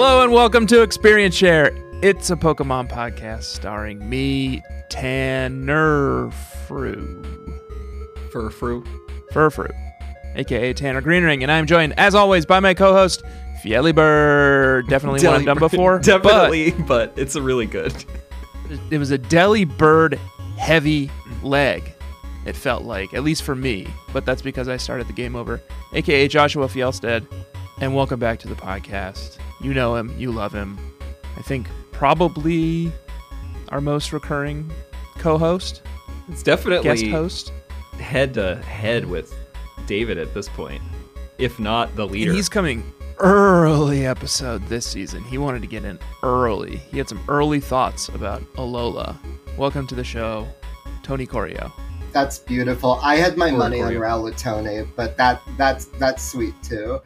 Hello and welcome to Experience Share. It's a Pokemon podcast starring me, Tanner Fru. Furfrou. Furfrou, aka Tanner Greenring, and I'm joined, as always, by my co-host, Fielly Bird. Definitely one I've done before. Definitely, but, it's a really good. it was a Delibird heavy leg. It felt like, at least for me, but that's because I started the game over, aka Joshua Fielstead. And welcome back to the podcast. You know him, you love him. I think probably our most recurring co-host, It's definitely guest host. head to head with David at this point, if not the leader. And he's coming early episode this season. He wanted to get in early. He had some early thoughts about Alola. Welcome to the show, Tony Corio. That's beautiful. I had my Poor money on Corio. Raul Tone, but that that's that's sweet too.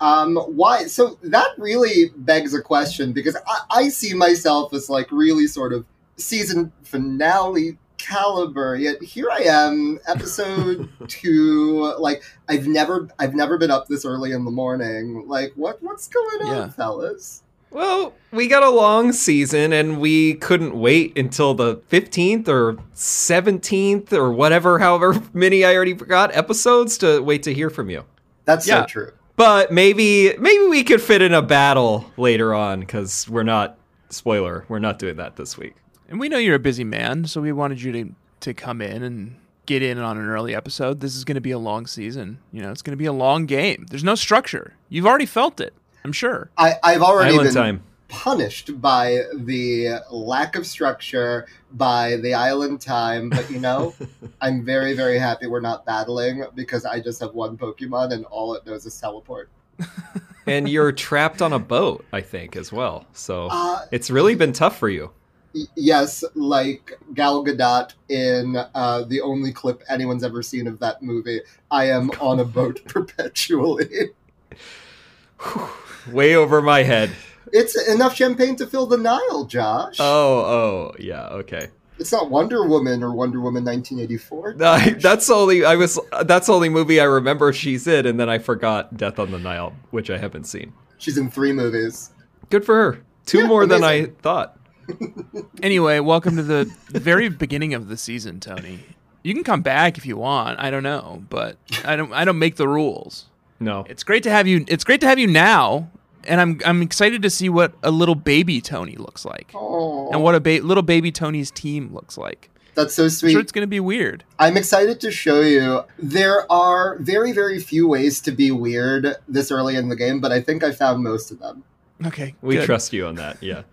Um, why? So that really begs a question because I, I see myself as like really sort of season finale caliber. Yet here I am, episode two. Like I've never I've never been up this early in the morning. Like what what's going on, Yeah. fellas? well, we got a long season and we couldn't wait until the 15th or 17th or whatever, however many I already forgot episodes to wait to hear from you. That's Yeah. so true. But maybe maybe we could fit in a battle later on because we're not spoiler. We're not doing that this week. And we know you're a busy man, so we wanted you to to come in and get in on an early episode. This is going to be a long season. You know, it's going to be a long game. There's no structure. You've already felt it. I'm sure. I, I've already Island been time. Punished by the lack of structure, by the island time. But you know, I'm very, very happy we're not battling because I just have one Pokemon and all it knows is teleport. and you're trapped on a boat, I think, as well. So Uh, it's really been tough for you. y- yes, like Gal Gadot in uh, the only clip anyone's ever seen of that movie. I am on a boat perpetually. Way over my head. It's enough champagne to fill the Nile, Josh. Oh, oh, yeah, okay. it's not Wonder Woman or Wonder Woman 1984. I, that's only I was. That's the only movie I remember she's in, and then I forgot Death on the Nile, which I haven't seen. She's in three movies. Good for her. Two Yeah, more than I thought. Anyway, welcome to the very beginning of the season, Tony. You can come back if you want. I don't know, but I don't. I don't make the rules. No, It's great to have you. It's great to have you now, and I'm I'm excited to see what a little baby Tony looks like, Oh, and what a ba- little baby Tony's team looks like. that's so I'm sweet. sure it's going to be weird. I'm excited to show you. There are very, very few ways to be weird this early in the game, but I think I found most of them. Okay, we good. trust you on that. Yeah.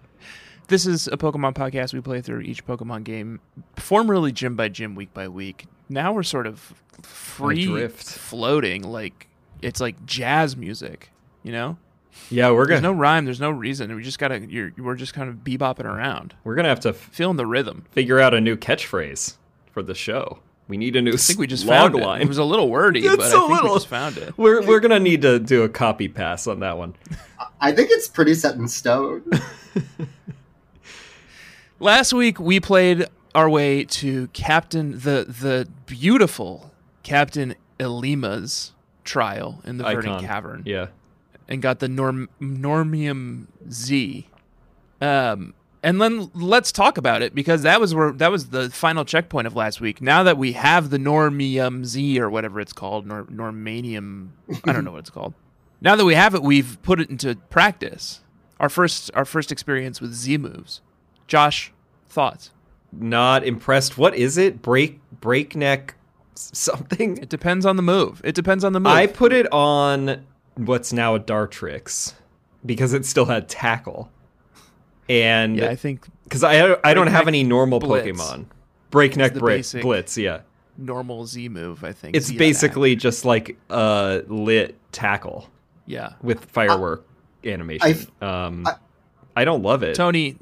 This is a Pokemon podcast. We play through each Pokemon game, formerly gym by gym, week by week. Now we're sort of free Adrift. floating, like it's like jazz music. You know, Yeah, we're gonna There's no rhyme, there's no reason. We just gotta. You're, we're just kind of bebopping around, we're gonna have to f- feeling the rhythm. figure out a new catchphrase for the show. We need a new I think we just log found it. line. It was a little wordy, It's but I think little- we just found it. We're we're gonna need to do a copy pass on that one. I think it's pretty set in stone. Last week we played our way to Captain the the beautiful Captain Ilima's trial in the Verdant Cavern. Yeah. And got the Norm- Normium Z. Um, and then let's talk about it because that was where that was the final checkpoint of last week. Now that we have the Normium Z or whatever it's called, Nor- Normanium, I don't know what it's called. Now that we have it, we've put it into practice. Our first our first experience with Z moves. Josh, thoughts? Not impressed. What is it? Break breakneck something? It depends on the move. It depends on the move. I put it on what's now a Dartrix because it still had tackle. And yeah, I think because I I don't have any normal Blitz. Pokemon. Breakneck the Blitz, yeah. normal Z move. I think It's Z attack. basically just like a lit tackle yeah. with firework animation. um, I, I- don't love it. Tony,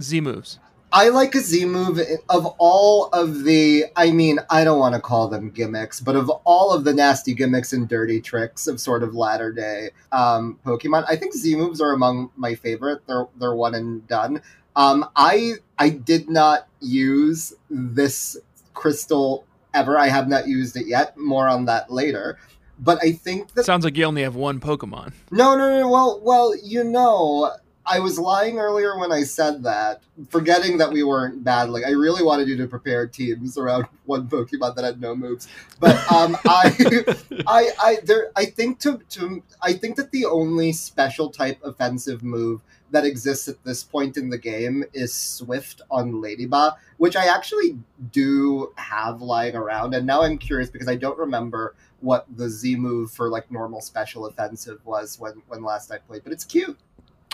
Z moves. I like a Z move of all of the. I mean, I don't want to call them gimmicks, but of all of the nasty gimmicks and dirty tricks of sort of latter day um, Pokemon, I think Z moves are among my favorite. They're they're one and done. Um, I I did not use this crystal ever. I have not used it yet. More on that later. But I think that Sounds like you only have one Pokemon. no, no, no. Well, well, you know, I was lying earlier when I said that, forgetting that we weren't battling. I really wanted you to prepare teams around one Pokemon that had no moves. But um, I, I, I, there, I think to, to, I think that the only special type offensive move that exists at this point in the game is Swift on Ledyba, which I actually do have lying around. And now I'm curious because I don't remember what the Z move for like normal special offensive was when when last I played, but it's cute.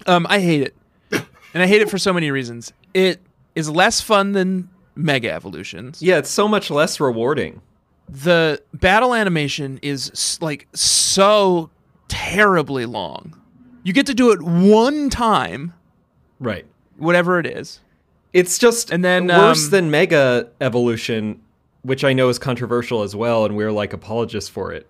Um, I hate it, and I hate it for so many reasons. It is less fun than Mega Evolutions. Yeah, it's so much less rewarding. The battle animation is like so terribly long. You get to do it one time, Right. whatever it is. It's just And then, worse um, than Mega Evolution, which I know is controversial as well, and we're like apologists for it.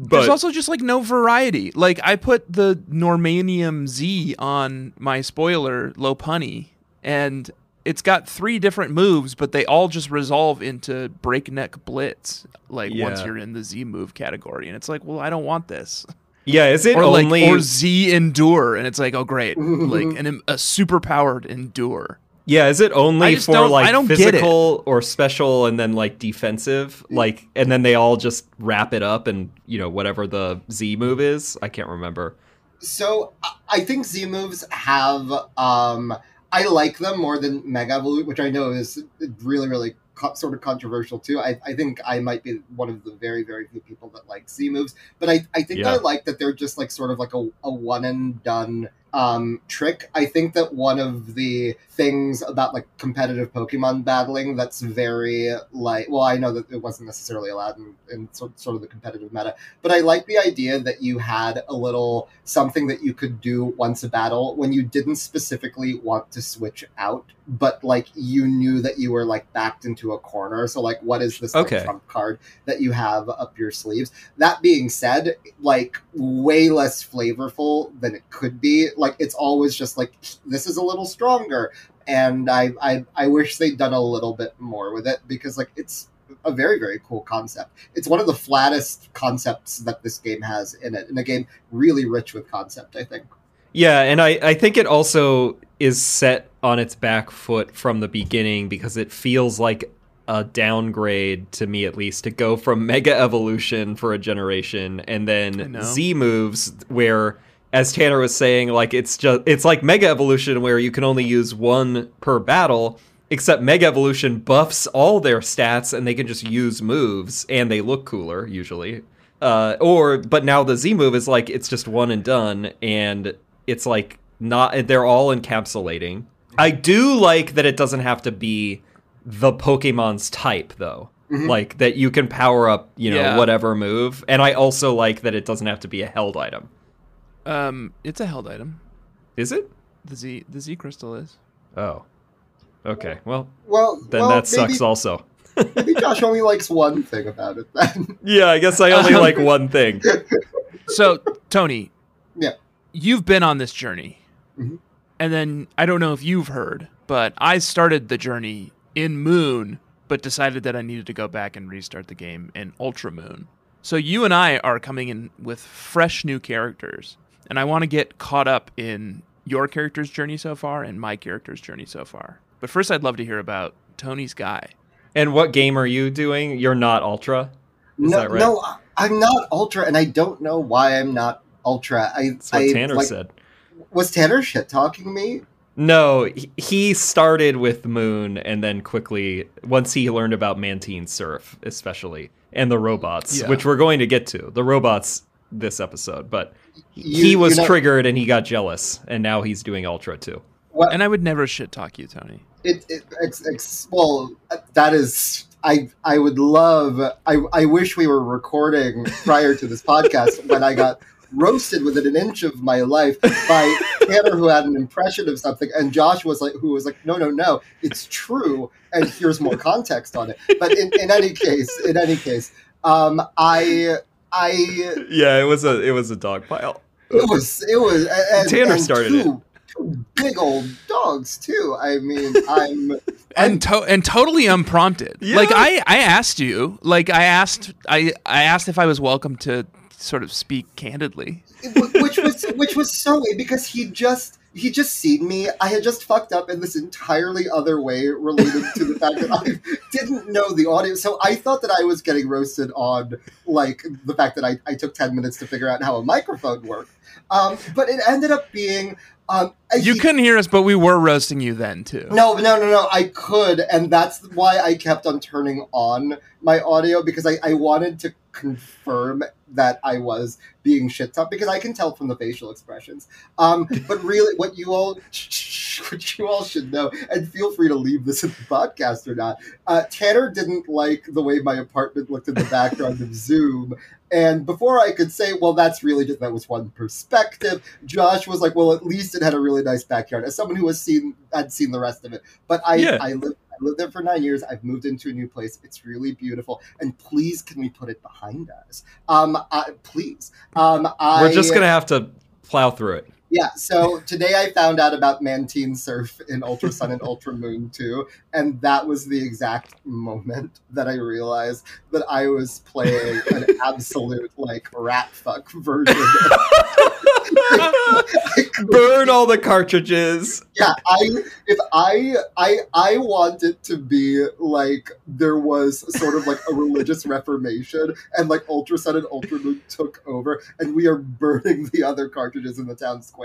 But There's also just like no variety. Like I put the Normanium Z on my spoiler Lopunny, and it's got three different moves, but they all just resolve into breakneck blitz. Like once you're in the Z move category, and it's like, well, I don't want this. yeah, is it Or like only or Z endure, and it's like, oh great, like an a super powered endure. Yeah, is it only just for don't- like I don't get physical or special and then like defensive? Like and then they all just wrap it up and you know, whatever the Z move is? I can't remember. So I- I think Z moves have um I like them more than Mega Evolute, which I know is really really co- sort of controversial too. I, I think I might be one of the very very few people that like Z moves, but I I think Yeah. I like that they're just like sort of like a, a one and done um trick. I think that one of the things about like competitive Pokemon battling that's very like well I know that it wasn't necessarily allowed in, in sort, sort of the competitive meta, but I like the idea that you had a little something that you could do once a battle when you didn't specifically want to switch out, but like you knew that you were like backed into a corner. So like, what is this Okay. trump card that you have up your sleeves? That being said, like way less flavorful than it could be. Like it's always just like this is a little stronger, and I I, I wish they'd done a little bit more with it because like it's a very very cool concept. It's one of the flattest concepts that this game has in it, in a game really rich with concept. I think. Yeah, and I, I think it also is set on its back foot from the beginning because it feels like a downgrade to me at least to go from Mega Evolution for a generation and then. Z moves where as Tanner was saying, like it's just it's like Mega Evolution where you can only use one per battle, except Mega Evolution buffs all their stats and they can just use moves and they look cooler usually. Uh, or but now the Z move is like it's just one and done and it's like not they're all encapsulating. I do like that it doesn't have to be the Pokemon's type though. Mhm. Like that you can power up, you know, Yeah. whatever move. And I also like that it doesn't have to be a held item. Um, it's a held item. Is it? The Z the Z crystal is. Oh. Okay. Well, Well, then well, that sucks maybe, also. maybe Josh only likes one thing about it. Then Yeah, I guess I only like one thing. So Tony, Yeah. you've been on this journey, Mhm. and then I don't know if you've heard, but I started the journey in Moon, but decided that I needed to go back and restart the game in Ultra Moon. So you and I are coming in with fresh new characters, and I want to get caught up in your character's journey so far and my character's journey so far. But first, I'd love to hear about Tony's guy. And what game are you doing? You're not Ultra? Is no, that right? no, I- I'm not ultra, and I don't know why I'm not ultra. I, That's what I, Tanner like, said. Was Tanner shit talking me? No, he- he started with Moon and then quickly, once he learned about Mantine Surf, especially, and the robots, Yeah. which we're going to get to. The robots this episode, but You- he was you know- triggered and he got jealous, and now he's doing Ultra too. What, And I would never shit talk you, Tony. it, it ex, ex, well that is i i would love i i wish we were recording prior to this podcast when i got roasted within an inch of my life by Tanner who had an impression of something and Josh was like who was like no no no it's true and here's more context on it but in, in any case in any case um I I Yeah, it was a it was a dog pile. it was it was and, Tanner and started two, two big old dogs too I mean I'm and to- and totally unprompted. Yeah. Like I I asked you, like I asked I I asked if I was welcome to sort of speak candidly. Which was which was so because he just he just seen me. I had just fucked up in this entirely other way related to the fact that I didn't know the audio. So I thought that I was getting roasted on like the fact that I, I took ten minutes to figure out how a microphone worked. Um, but it ended up being um, You he- couldn't hear us, but we were roasting you then too. No, no, no, no. I could, and that's why I kept on turning on my audio because I, I wanted to confirm that I was being shit talked because I can tell from the facial expressions. Um, but really, what you all what you all should know, and feel free to leave this in the podcast or not. Uh, Tanner didn't like the way my apartment looked in the background of Zoom. And before I could say, well, that's really just that was one perspective, Josh was like, well, at least it had a really nice backyard. As someone who has seen had seen the rest of it, but I Yeah. I lived I lived there for nine years. I've moved into a new place. It's really beautiful. And please, can we put it behind us? Um, I, please. Um, I, We're just gonna have to plow through it. Yeah, so today I found out about Mantine Surf in Ultra Sun and Ultra Moon 2, and that was the exact moment that I realized that I was playing an absolute like rat fuck version. Burn all the cartridges. yeah, I if I I I want it to be like there was sort of like a religious reformation and like Ultra Sun and Ultra Moon took over and we are burning the other cartridges in the town square.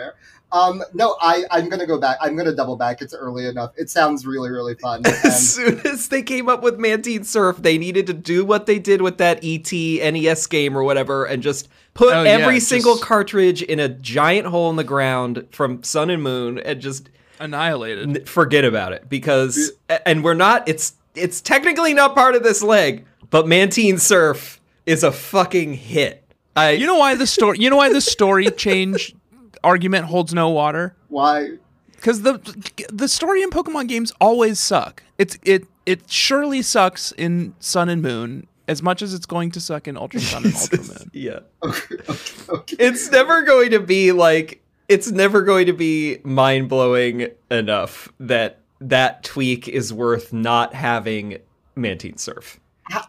Um no, I I'm going to go back. I'm going to double back. It's early enough. It sounds really really fun. As soon as they came up with Mantine Surf, they needed to do what they did with that ET NES game or whatever and just put Oh, yeah, every just- single cartridge in a giant hole in the ground from Sun and Moon and just Annihilated. n- forget about it because and we're not it's it's technically not part of this leg, but Mantine Surf is a fucking hit. I You know why the story? You know why the story change argument holds no water? why Because the the story in Pokemon games always suck. It's it it surely sucks in Sun and Moon as much as it's going to suck in Ultra Sun and Ultra Moon. yeah. okay, okay, okay. it's never going to be like it's never going to be mind blowing enough that that tweak is worth not having Mantine Surf.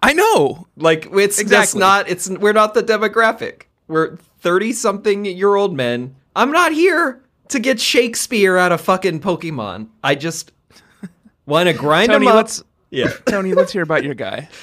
I know. Like it's just Exactly. not. It's we're not the demographic. We're thirty something year old men. I'm not here to get Shakespeare out of fucking Pokemon. I just want to grind Tony, them up. let's Yeah, Tony, let's hear about your guy.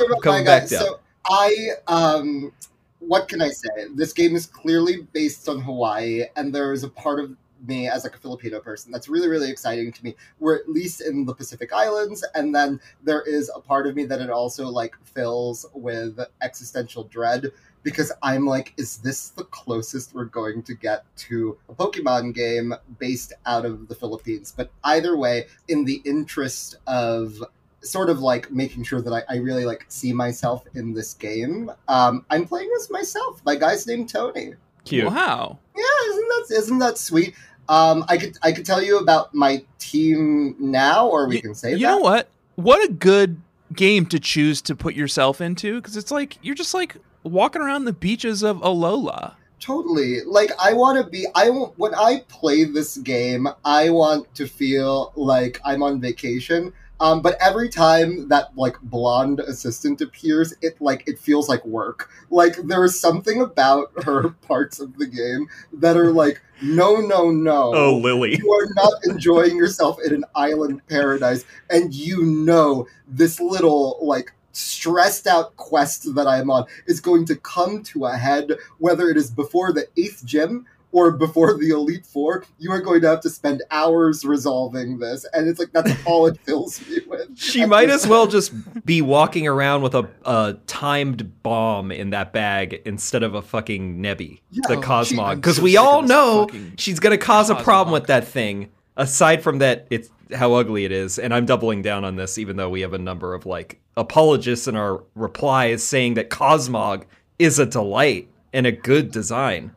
Yeah, Coming my guy, back down. So I um what can I say? This game is clearly based on Hawaii, and there is a part of me as like a Filipino person that's really, really exciting to me. We're at least in the Pacific Islands, and then there is a part of me that it also like fills with existential dread because I'm like, is this the closest we're going to get to a Pokemon game based out of the Philippines? But either way, in the interest of sort of like making sure that I, I really like see myself in this game. Um, I'm playing as myself. My guy's named Tony. cute. Wow. Yeah, isn't that isn't that sweet? Um, I could I could tell you about my team now, or we You- can say You that. know what? What a good game to choose to put yourself into because it's like you're just like walking around the beaches of Alola. Totally. Like I want to be. I when I play this game, I want to feel like I'm on vacation. Um, but every time that like blonde assistant appears, it like it feels like work. Like there is something about her parts of the game that are like, no, no, no. Oh, Lily. you are not enjoying yourself in an island paradise and you know this little like stressed out quest that i'm on is going to come to a head whether it is before the eighth gym or before the elite four you are going to have to spend hours resolving this and it's like that's all it fills me with She might as well just be walking around with a, a timed bomb in that bag instead of a fucking Nebby, Yeah. the Cosmog. Because we all know fucking she's going to cause a problem with that thing. Aside from that, it's how ugly it is. And I'm doubling down on this, even though we have a number of like apologists in our replies saying that Cosmog is a delight and a good design.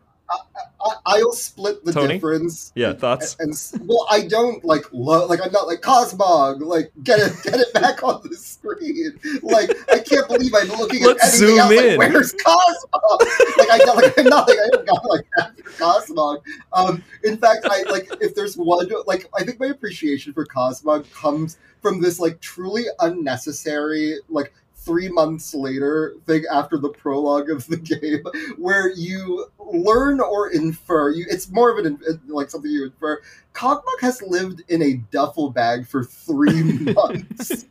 I, i'll split the Tony? difference Yeah, thoughts? and s- well, I don't like love like I'm not like Cosmog. Like get it, get it back on the screen. Like I can't believe I'm looking Let's at anything zoom else. in. Like, Where's Cosmog? like I don't like I'm not like I don't got like that for Cosmog. Um, in fact, I like if there's one like I think my appreciation for Cosmog comes from this like truly unnecessary like three months later thing after the prologue of the game where you learn or infer you it's more of an like something you infer Cogmog has lived in a duffel bag for three months,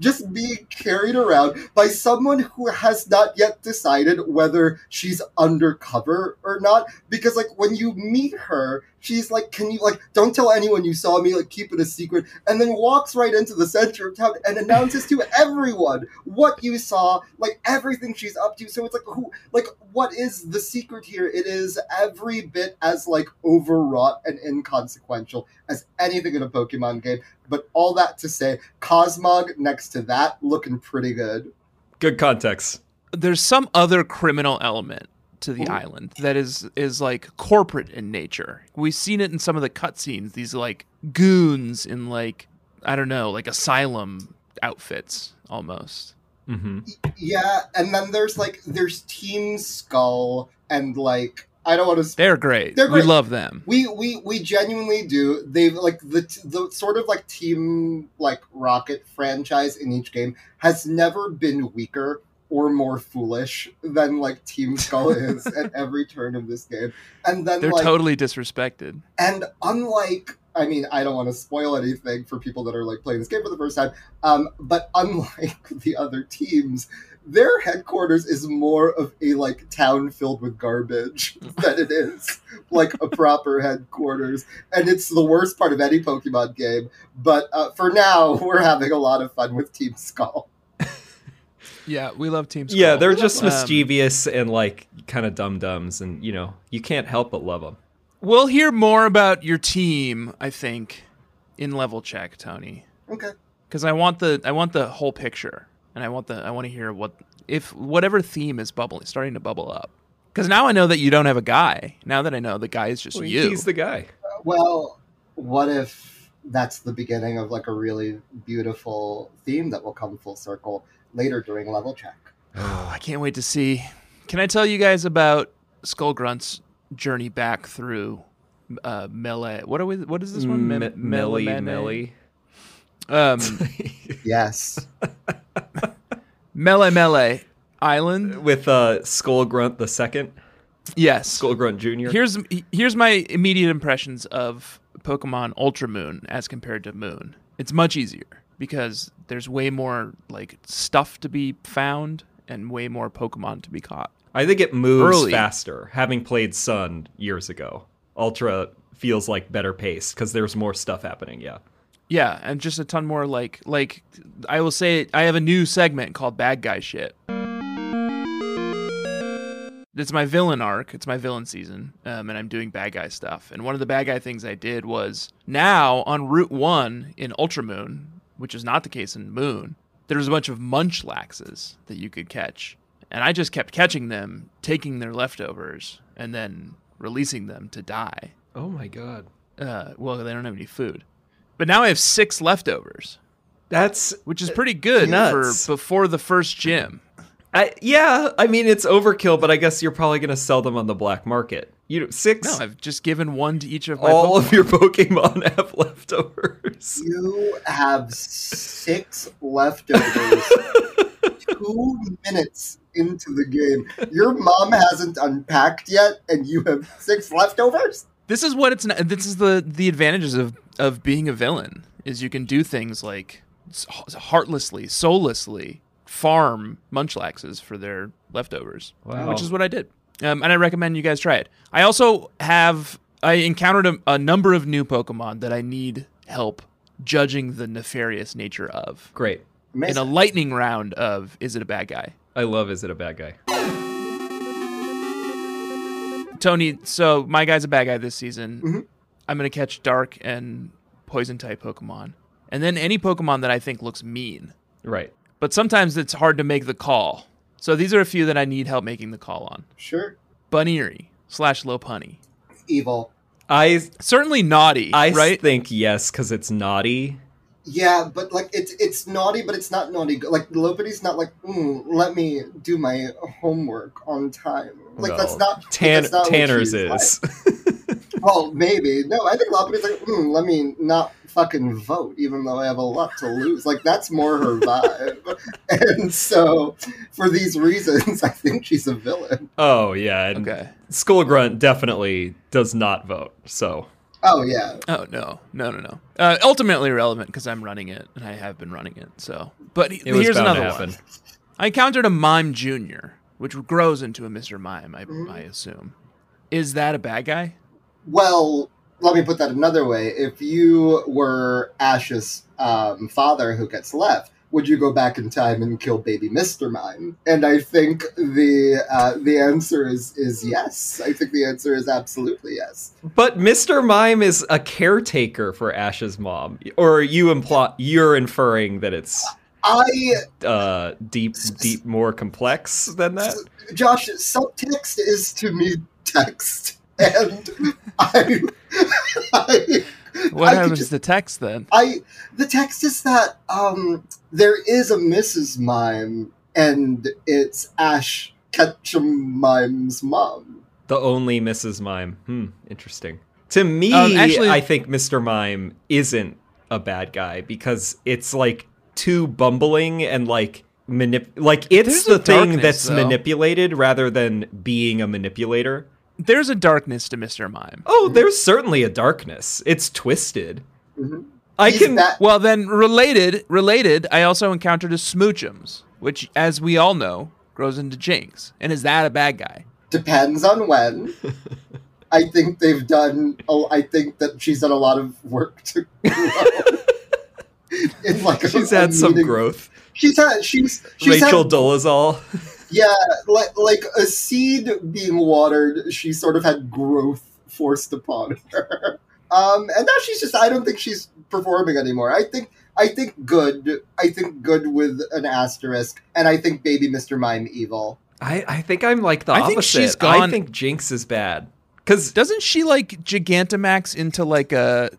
just being carried around by someone who has not yet decided whether she's undercover or not. Because, like, when you meet her, she's like, "Can you like don't tell anyone you saw me? Like, keep it a secret." And then walks right into the center of town and announces to everyone what you saw, like everything she's up to. So it's like, who, like, what is the secret here? It is every bit as like overwrought and inconsequential as anything in a Pokemon game. But all that to say, Cosmog next to that looking pretty good. Good context. There's some other criminal element to the Ooh. island that is is like corporate in nature. We've seen it in some of the cutscenes. These like goons in like I don't know, like asylum outfits almost. Mm-hmm. Yeah, and then there's like there's Team Skull and like I don't want to They're great. They're We love them. We we we genuinely do. They've like the the sort of like team like Rocket franchise in each game has never been weaker or more foolish than like Team Skull is at every turn of this game. And then They're like totally disrespected. and unlike I mean, I don't want to spoil anything for people that are like playing this game for the first time. Um, but unlike the other teams, their headquarters is more of a like town filled with garbage than it is like a proper headquarters. And it's the worst part of any Pokemon game. But uh, for now, we're having a lot of fun with Team Skull. Yeah, we love Team Skull. Yeah, they're just Um, mischievous and like kind of dumb dumbs and you know you can't help but love them. We'll hear more about your team, I think, in level check, Tony. Okay. because I want the I want the whole picture, and I want the I want to hear what if whatever theme is bubbling starting to bubble up. Because now I know that you don't have a guy. Now that I know the guy is just Well, you. He's the guy. Well, what if that's the beginning of like a really beautiful theme that will come full circle later during level check? Oh, I can't wait to see. Can I tell you guys about Skull Grunt's journey back through uh, melee? What are we? What is this one? Me- M- Melly, Melemene? Melly. Um, Yes. Melemele Island. With uh, Skull Grunt the second, Yes. Skull Grunt Junior. Here's here's my immediate impressions of Pokemon Ultra Moon as compared to Moon. It's much easier because there's way more like stuff to be found and way more Pokemon to be caught. I think it moves Early. faster. Having played Sun years ago, Ultra feels like better paced because there's more stuff happening. Yeah. Yeah, and just a ton more like like I will say I have a new segment called Bad Guy Shit. It's my villain arc. It's my villain season, um, and I'm doing bad guy stuff. And one of the bad guy things I did was now on Route One in Ultramoon, which is not the case in Moon. There's a bunch of Munchlaxes that you could catch, and I just kept catching them, taking their leftovers, and then releasing them to die. Oh my god. Uh, well, they don't have any food, but now I have six leftovers That's which is pretty good Nuts. for before the first gym. I, yeah. I mean, it's overkill, but I guess you're probably gonna sell them on the black market. You know, six. No, I've just given one to each of my all Pokemon. of your Pokemon have leftovers. You have six leftovers two minutes into the game. Your mom hasn't unpacked yet, and you have six leftovers? This is what it's. Not, this is the the advantages of of being a villain is you can do things like heartlessly, soullessly farm Munchlaxes for their leftovers, Wow. which is what I did. Um, and I recommend you guys try it. I also have I encountered a, a number of new Pokemon that I need help judging the nefarious nature of. Great. In a lightning round of is it a bad guy? I love Is It a Bad Guy? Tony, so my guy's a bad guy this season. Mhm. I'm gonna catch dark and poison type Pokemon, and then any Pokemon that I think looks mean. Right. But sometimes it's hard to make the call. So these are a few that I need help making the call on. Sure. Buneary slash Lopunny. Evil. I Certainly naughty, I right? think yes because it's naughty. Yeah, but like it's it's naughty, but it's not naughty. Like Lopunny's not like, mm, let me do my homework on time. Like that's not Tan- that's not Tanner's she's like. is. Well, maybe no. I think Lopunny's like, mm, let me not fucking vote, even though I have a lot to lose. Like that's more her vibe. and so, for these reasons, I think she's a villain. Oh yeah, and Okay. Skullgrunt definitely does not vote. So Oh yeah, Oh no, no, no, no. Uh, ultimately irrelevant because I'm running it and I have been running it. So, but he- it here's another one. I encountered a mime junior, which grows into a Mr. Mime. I, Mhm. I assume. Is that a bad guy? Well, let me put that another way. If you were Ash's um, father who gets left, would you go back in time and kill baby Mr. Mime? And I think the uh, the answer is is yes. I think the answer is absolutely yes. But Mr. Mime is a caretaker for Ash's mom, or you imply you're inferring that it's I uh, deep, deep, more complex than that. Josh, subtext is to me text, and I, I, What I happens just- to text then? I the text is that um there is a Mrs. Mime, and it's Ash Ketchum Mime's mom. The only Mrs. Mime. Hmm, interesting. To me, Um, actually- I think Mr. Mime isn't a bad guy because it's like too bumbling and like manip like it's the thing darkness, that's though. manipulated rather than being a manipulator. There's a darkness to Mr. Mime. Oh, there's certainly a darkness. It's twisted. Mhm. I He's can that- Well, then related, related. I also encountered a Smoochums, which, as we all know, grows into Jinx. And is that a bad guy? depends on when. I think they've done. Oh, I think that she's done a lot of work to grow. in like a- she's a had some meaning- growth. She's had. She's. she's Rachel had, Dolezal. Yeah, like like a seed being watered, she sort of had growth forced upon her. Um, and now she's just I don't think she's performing anymore. I think I think good. I think good with an asterisk, and I think baby Mr. Mime evil. I, I think I'm like the I opposite. think she's I gone- think Jinx is bad. Because Doesn't she like Gigantamax into like a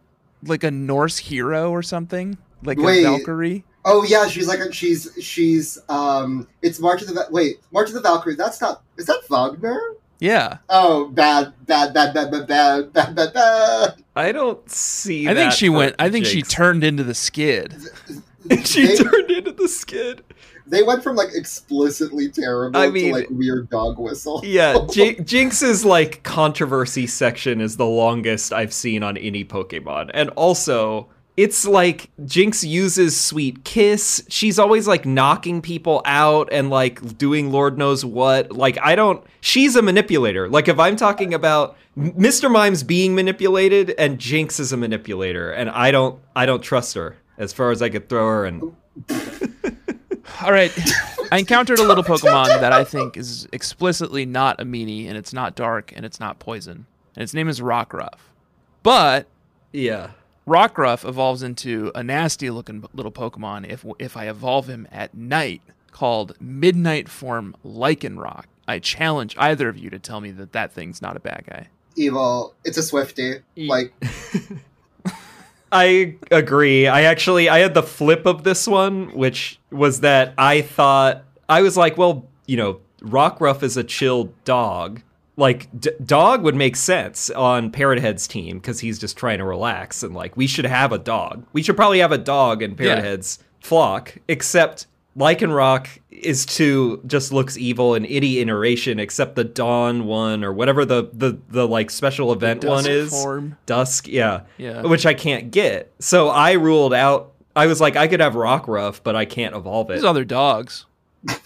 like a Norse hero or something? Like Wait. a Valkyrie? Oh yeah, she's like a, she's she's um it's March of the wait March of the Valkyrie. That's not is that Wagner? Yeah. Oh bad bad bad bad bad bad bad bad bad. I don't see I think that she went I think she turned into the skid. she they, turned into the skid. they went from like explicitly terrible I mean- to like weird dog whistle. Yeah, J- Jinx's like controversy section is the longest I've seen on any Pokemon. And also, it's like Jinx uses Sweet Kiss. She's always like knocking people out and like doing Lord knows what. Like, I don't. She's a manipulator. Like, if I'm talking about Mr. Mime's being manipulated and Jinx is a manipulator, and I don't, I don't trust her as far as I could throw her. And All right. I encountered a little Pokemon that I think is explicitly not a meanie and it's not dark and it's not poison. And its name is Rockruff. But yeah, Rockruff evolves into a nasty looking little Pokemon if if I evolve him at night called Midnight Form Lycanroc. I challenge either of you to tell me that that thing's not a bad guy. Evil. It's a Swifty. Ye- Like I agree. I actually I had the flip of this one, which was that I thought I was like, well, you know, Rockruff is a chill dog. Like D- dog would make sense on Parrot Head's team because he's just trying to relax and like we should have a dog. We should probably have a dog in Parrot Yeah. Flock. Except Lycanroc is too just looks evil in any iteration except the Dawn one or whatever the the the like special event one is. form. Dusk, yeah Yeah. which I can't get. So I ruled out. I was like, I could have Rockruff, but I can't evolve it. There's other dogs.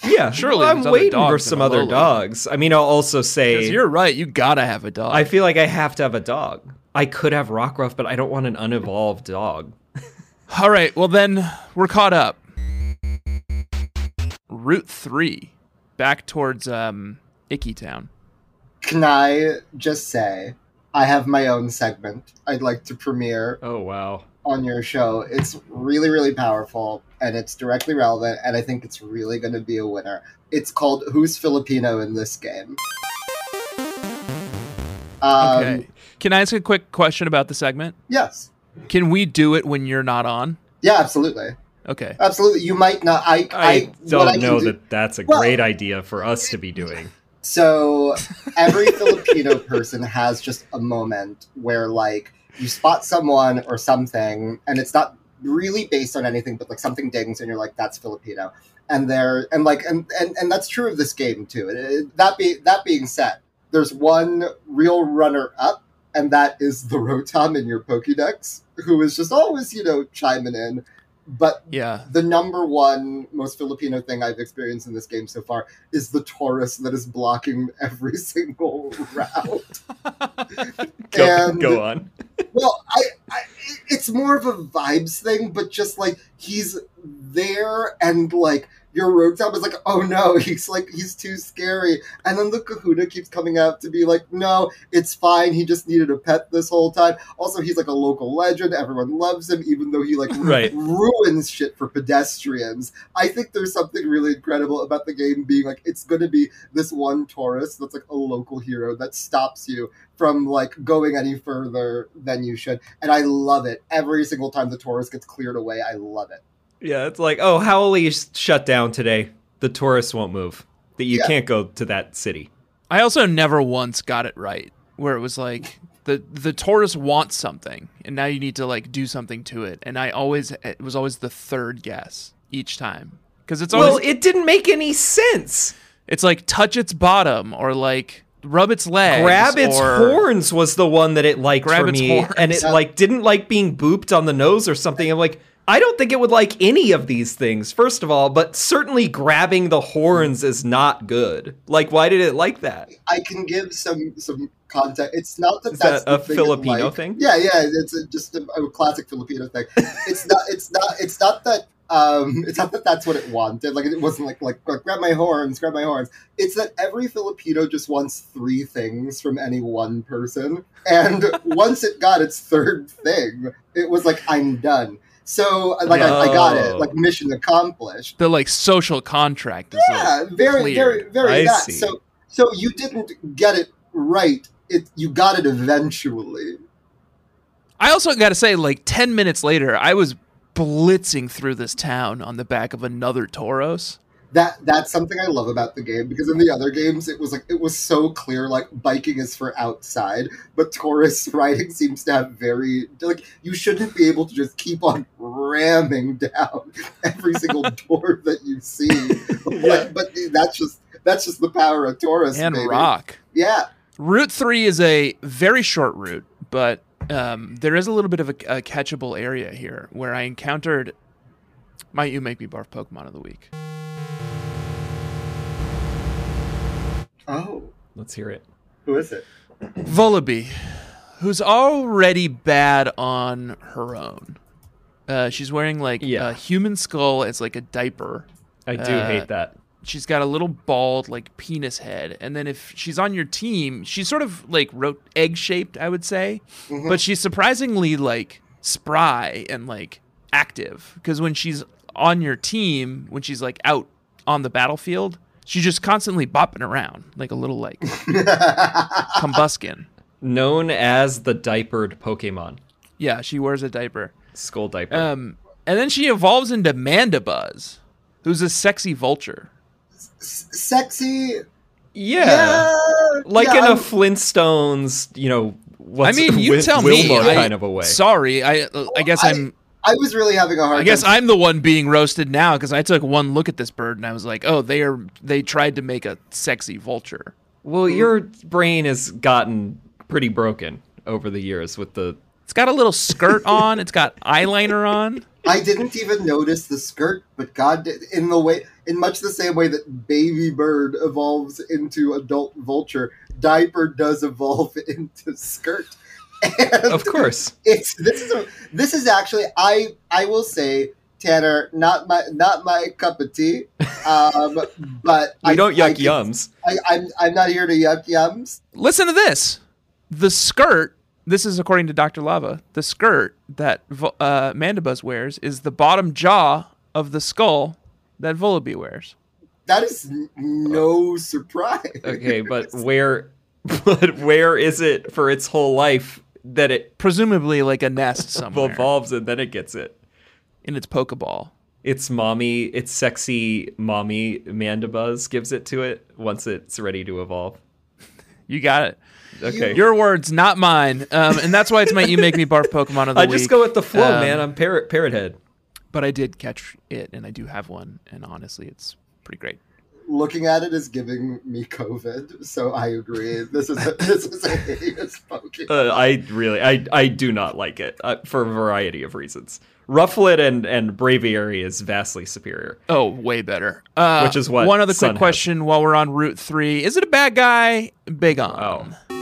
Yeah, surely I'm waiting for some other dogs. I mean, I'll also say you're right. You gotta have a dog. I feel like I have to have a dog. I could have Rockruff, but I don't want an unevolved dog. All right. Well, then we're caught up. Route three, back towards um, Iki Town. can I just say I have my own segment I'd like to premiere Oh wow. on your show. It's really, really powerful and it's directly relevant, and I think it's really going to be a winner. It's called Who's Filipino in This Game? Um, Okay. Can I ask a quick question about the segment? Yes. Can we do it when you're not on? Yeah, absolutely. Okay. Absolutely. You might not. I, I, I, don't I can know do- that that's a Well- great idea for us to be doing. So every Filipino person has just a moment where, like, you spot someone or something, and it's not really based on anything, but like something dings, and you're like, "That's Filipino," and they're and like and and, and that's true of this game too. It- it- that be that being said, there's one real runner up, and that is the Rotom in your Pokédex, who is just always you know chiming in. But Yeah. the number one most Filipino thing I've experienced in this game so far is the Tauros that is blocking every single route. Go, And- go on. well, I, I, it's more of a vibes thing, but just like he's there and like your Rotom is like, oh no, he's like he's too scary, and then the Kahuna keeps coming out to be like, no, it's fine. He just needed a pet this whole time. Also, he's like a local legend. Everyone loves him, even though he like Right. ruins shit for pedestrians. I think there's something really incredible about the game being like it's going to be this one Tauros that's like a local hero that stops you from like going any further than you should. And I love it. Every single time the Tauros gets cleared away, I love it. Yeah, it's like, oh, Hau'oli's shut down today. The tourists won't move. That you Yeah. can't go to that city. I also never once got it right where it was like the the Tauros wants something and now you need to like do something to it and I always it was always the third guess each time cuz it's always Well, it didn't make any sense. it's like touch its bottom or like rub its legs Grab its or- horns was the one that it liked Grab for its me, horns. and it like didn't like being booped on the nose or something. I'm like, I don't think it would like any of these things. First of all, but certainly grabbing the horns is not good. Like, why did it like that? I can give some some context. It's not that Is that's that a thing Filipino thing? Yeah, yeah, it's a, just a, a classic Filipino thing. It's not. It's not. It's not that. Um, it's not that that's what it wanted. Like it wasn't like, like like grab my horns, grab my horns. It's that every Filipino just wants three things from any one person, and once it got its third thing, it was like I'm done. So uh, like I, I got it, like mission accomplished. the like social contract is like, Yeah, very, clear. very, very I that. see. So, so you didn't get it right. It you got it eventually. I also got to say, like 10 minutes later, I was blitzing through this town on the back of another Tauros. That that's something I love about the game because in the other games it was like it was so clear like biking is for outside, but Tauros riding seems to have very like you shouldn't be able to just keep on ramming down every single door that you see. Like, but that's just that's just the power of Tauros and baby. rock. Yeah, Route 3 is a very short route, but um, there is a little bit of a, a catchable area here where I encountered. Might you make me barf Pokemon of the week? Oh, Let's hear it. who is it? Vullaby, who's already bad on her own. Uh, she's wearing like Yeah. a human skull as like a diaper. I do Uh, hate that. she's got a little bald like penis head and then if she's on your team she's sort of like ro- egg shaped i would say Mhm. but she's surprisingly like spry and like active because when she's on your team when she's like out on the battlefield she's just constantly bopping around like a little like Combusken Known as the diapered Pokemon. yeah she wears a diaper Skull diaper. um and then she evolves into mandibuzz who's a sexy vulture S- sexy. yeah. Yeah, Like yeah, in a I'm- Flintstones, you know, what's I mean, you Wil- tell me. Wilma I- kind of a way. Sorry, I I guess I- I'm I was really having a hard. Time. I guess time. I'm the one being roasted now because I took one look at this bird and I was like, oh, they are they tried to make a sexy vulture. Well, hmm. your brain has gotten pretty broken over the years with the. It's got a little skirt on. It's got eyeliner on. I didn't even notice the skirt, but God, did- in the way, in much the same way that baby bird evolves into adult vulture, diaper does evolve into skirt. And Of course. it's this is a, this is actually I I will say Tanner not my not my cup of tea, um, but We I don't yuck can- yums. I, I'm I'm not here to yuck yums. Listen to this. The skirt. This is according to Dr. Lava. The skirt that uh, Mandibuzz wears is the bottom jaw of the skull that Vullaby wears. That is no surprise. Okay, but where, but where is it for its whole life that it Presumably, like a nest somewhere evolves and then it gets it? in its Pokeball. Its mommy, its sexy mommy Mandibuzz gives it to it once it's ready to evolve. You got it. Okay. Your words, not mine. Um, and that's why it's my You Make Me Barf Pokemon of the I week. just go with the flow, Um, man. I'm parrot parrot head. But I did catch it, and I do have one, and honestly, it's pretty great. Looking at it is giving me COVID, so I agree. This is a, this is a hideous Pokemon. Uh, I really, I, I do not like it uh, for a variety of reasons. Rufflet and and Braviary is vastly superior. Oh, way better. Uh, Which is what one other Sun quick has. question while we're on Route Three: Is it a bad guy? Big on. Oh.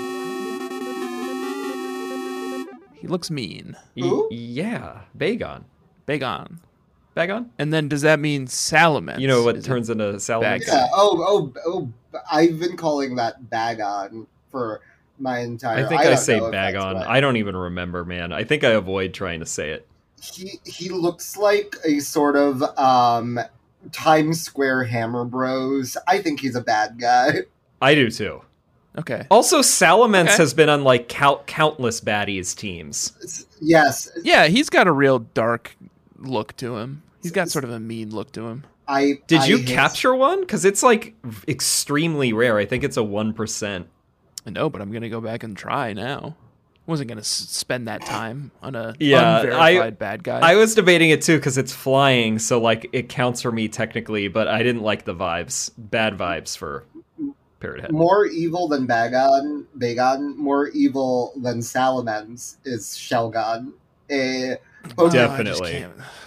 he looks mean. Y- Who? yeah, Bagon. Big on. And then does that mean Salamence? You know what turns into salamander? Bag- Yeah. Oh, oh, oh! I've been calling that Bagon for my entire. I think I, don't say know if that's Bagon. right. I don't even remember, man. I think I avoid trying to say it. he he looks like a sort of um Times Square Hammer Bros. I think he's a bad guy. I do too. Okay. Also, Salamence Okay. has been on like count- countless baddies teams. Yes, Yeah, he's got a real dark look to him. He's got sort of a mean look to him. I Did I you hate- capture one? Because it's like extremely rare. I think it's a one percent. I know, but I'm gonna go back and try now. Wasn't gonna spend that time on a Yeah, unverified I- bad guy. I was debating it too because it's flying, so like it counts for me technically, but I didn't like the vibes. Bad vibes for Parrot Head. More evil than Bagon, Bagon, more evil than Salamence is Shelgon. A, eh, Oh, I Poke- just Definitely.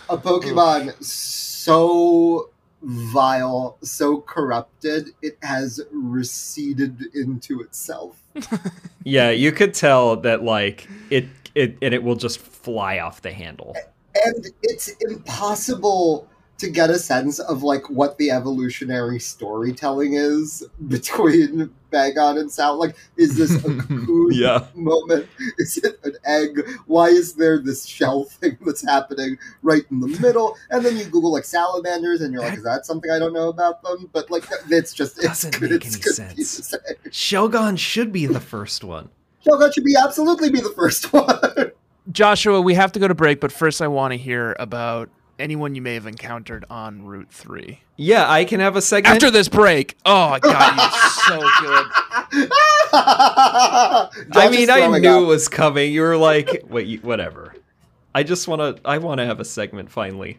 a Pokemon so vile, so corrupted, it has receded into itself. Yeah, you could tell that like it it and it will just fly off the handle. and it's impossible to get a sense of like what the evolutionary storytelling is between Bagon and Sal. Like, is this a cocoon Yeah. moment? Is it an egg? Why is there this shell thing that's happening right in the middle? And then you Google like salamanders, and you're like, is that something I don't know about them? But like, it's just it's, Doesn't make it's any sense. Shelgon should be the first one. Shelgon should be absolutely be the first one. Joshua, we have to go to break, but first I want to hear about anyone you may have encountered on Route Three. Yeah, I can have a segment. After this break, oh god, you're so good. I mean, I knew up. it was coming. You were like, wait, you- whatever. I just want to. I want to have a segment finally.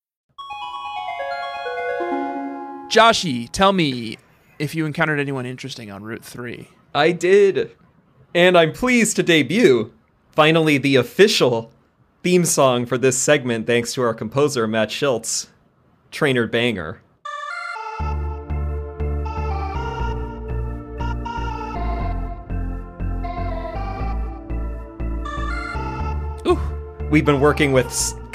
Joshy, tell me if you encountered anyone interesting on Route Three. I did, and I'm pleased to debut finally the official theme song for this segment, thanks to our composer Matt Schultz, Trainer Banger. Ooh, We've been working with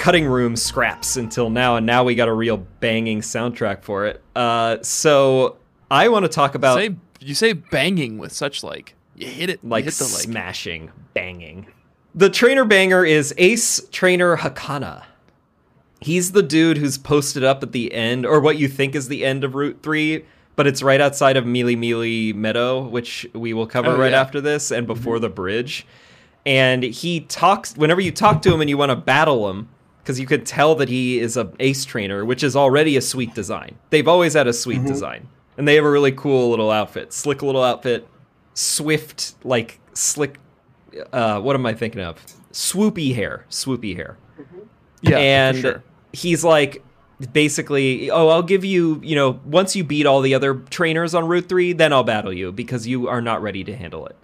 cutting room scraps until now, and now we got a real banging soundtrack for it. Uh, so I want to talk about say you say banging with such like you hit it like hit the like smashing, banging. The trainer banger is Ace Trainer Hakana. He's the dude who's posted up at the end, or what you think is the end of Route 3, but it's right outside of Melemele Meadow, which we will cover Oh, right yeah. after this and before the bridge. And he talks, whenever you talk to him and you want to battle him, because you could tell that he is a ace trainer, which is already a sweet design. They've always had a sweet design. And they have a really cool little outfit, slick little outfit, swift, like slick. Uh, what am I thinking of? Swoopy hair, swoopy hair, yeah, and sure. he's like, basically, oh, I'll give you, you know, once you beat all the other trainers on Route Three, then I'll battle you because you are not ready to handle it.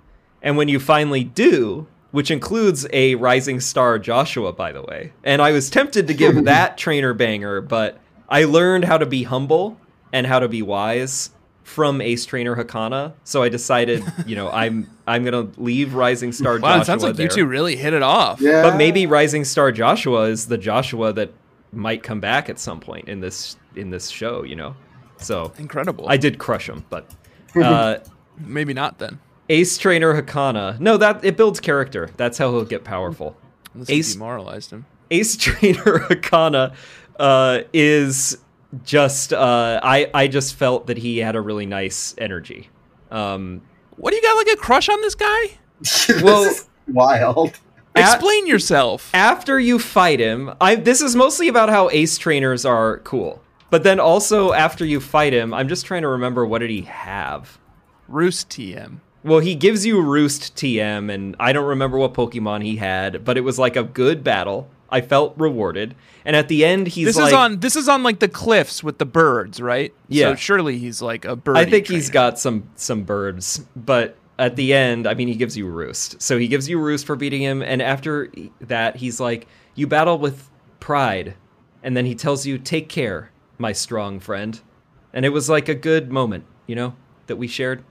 And when you finally do, which includes a rising star Joshua, by the way, and I was tempted to give that trainer banger, but I learned how to be humble and how to be wise from Ace Trainer Hakana. So I decided, you know, I'm I'm gonna leave Rising Star Wow, Joshua it sounds like there. you two really hit it off. Yeah. But maybe Rising Star Joshua is the Joshua that might come back at some point in this in this show, you know. So Incredible. I did crush him, but uh, Maybe not then. Ace Trainer Hakana. No, that it builds character. That's how he'll get powerful. Unless Ace- demoralized him. Ace Trainer Hakana uh, is just uh, I I just felt that he had a really nice energy. Um, What do you got like a crush on this guy? this Well- is wild. At- Explain yourself. after you fight him, I this is mostly about how ace trainers are cool. But then also after you fight him, I'm just trying to remember what did he have? Roost TM. Well, he gives you Roost TM, and I don't remember what Pokemon he had, but it was like a good battle. I felt rewarded, and at the end, he's This like, is on this is on like the cliffs with the birds, right? Yeah. So surely he's like a bird. I think he's got some some birds, but at the end, I mean, he gives you Roost. So he gives you Roost for beating him, and after that, he's like, "You battle with pride," and then he tells you, "Take care, my strong friend," and it was like a good moment, you know, that we shared.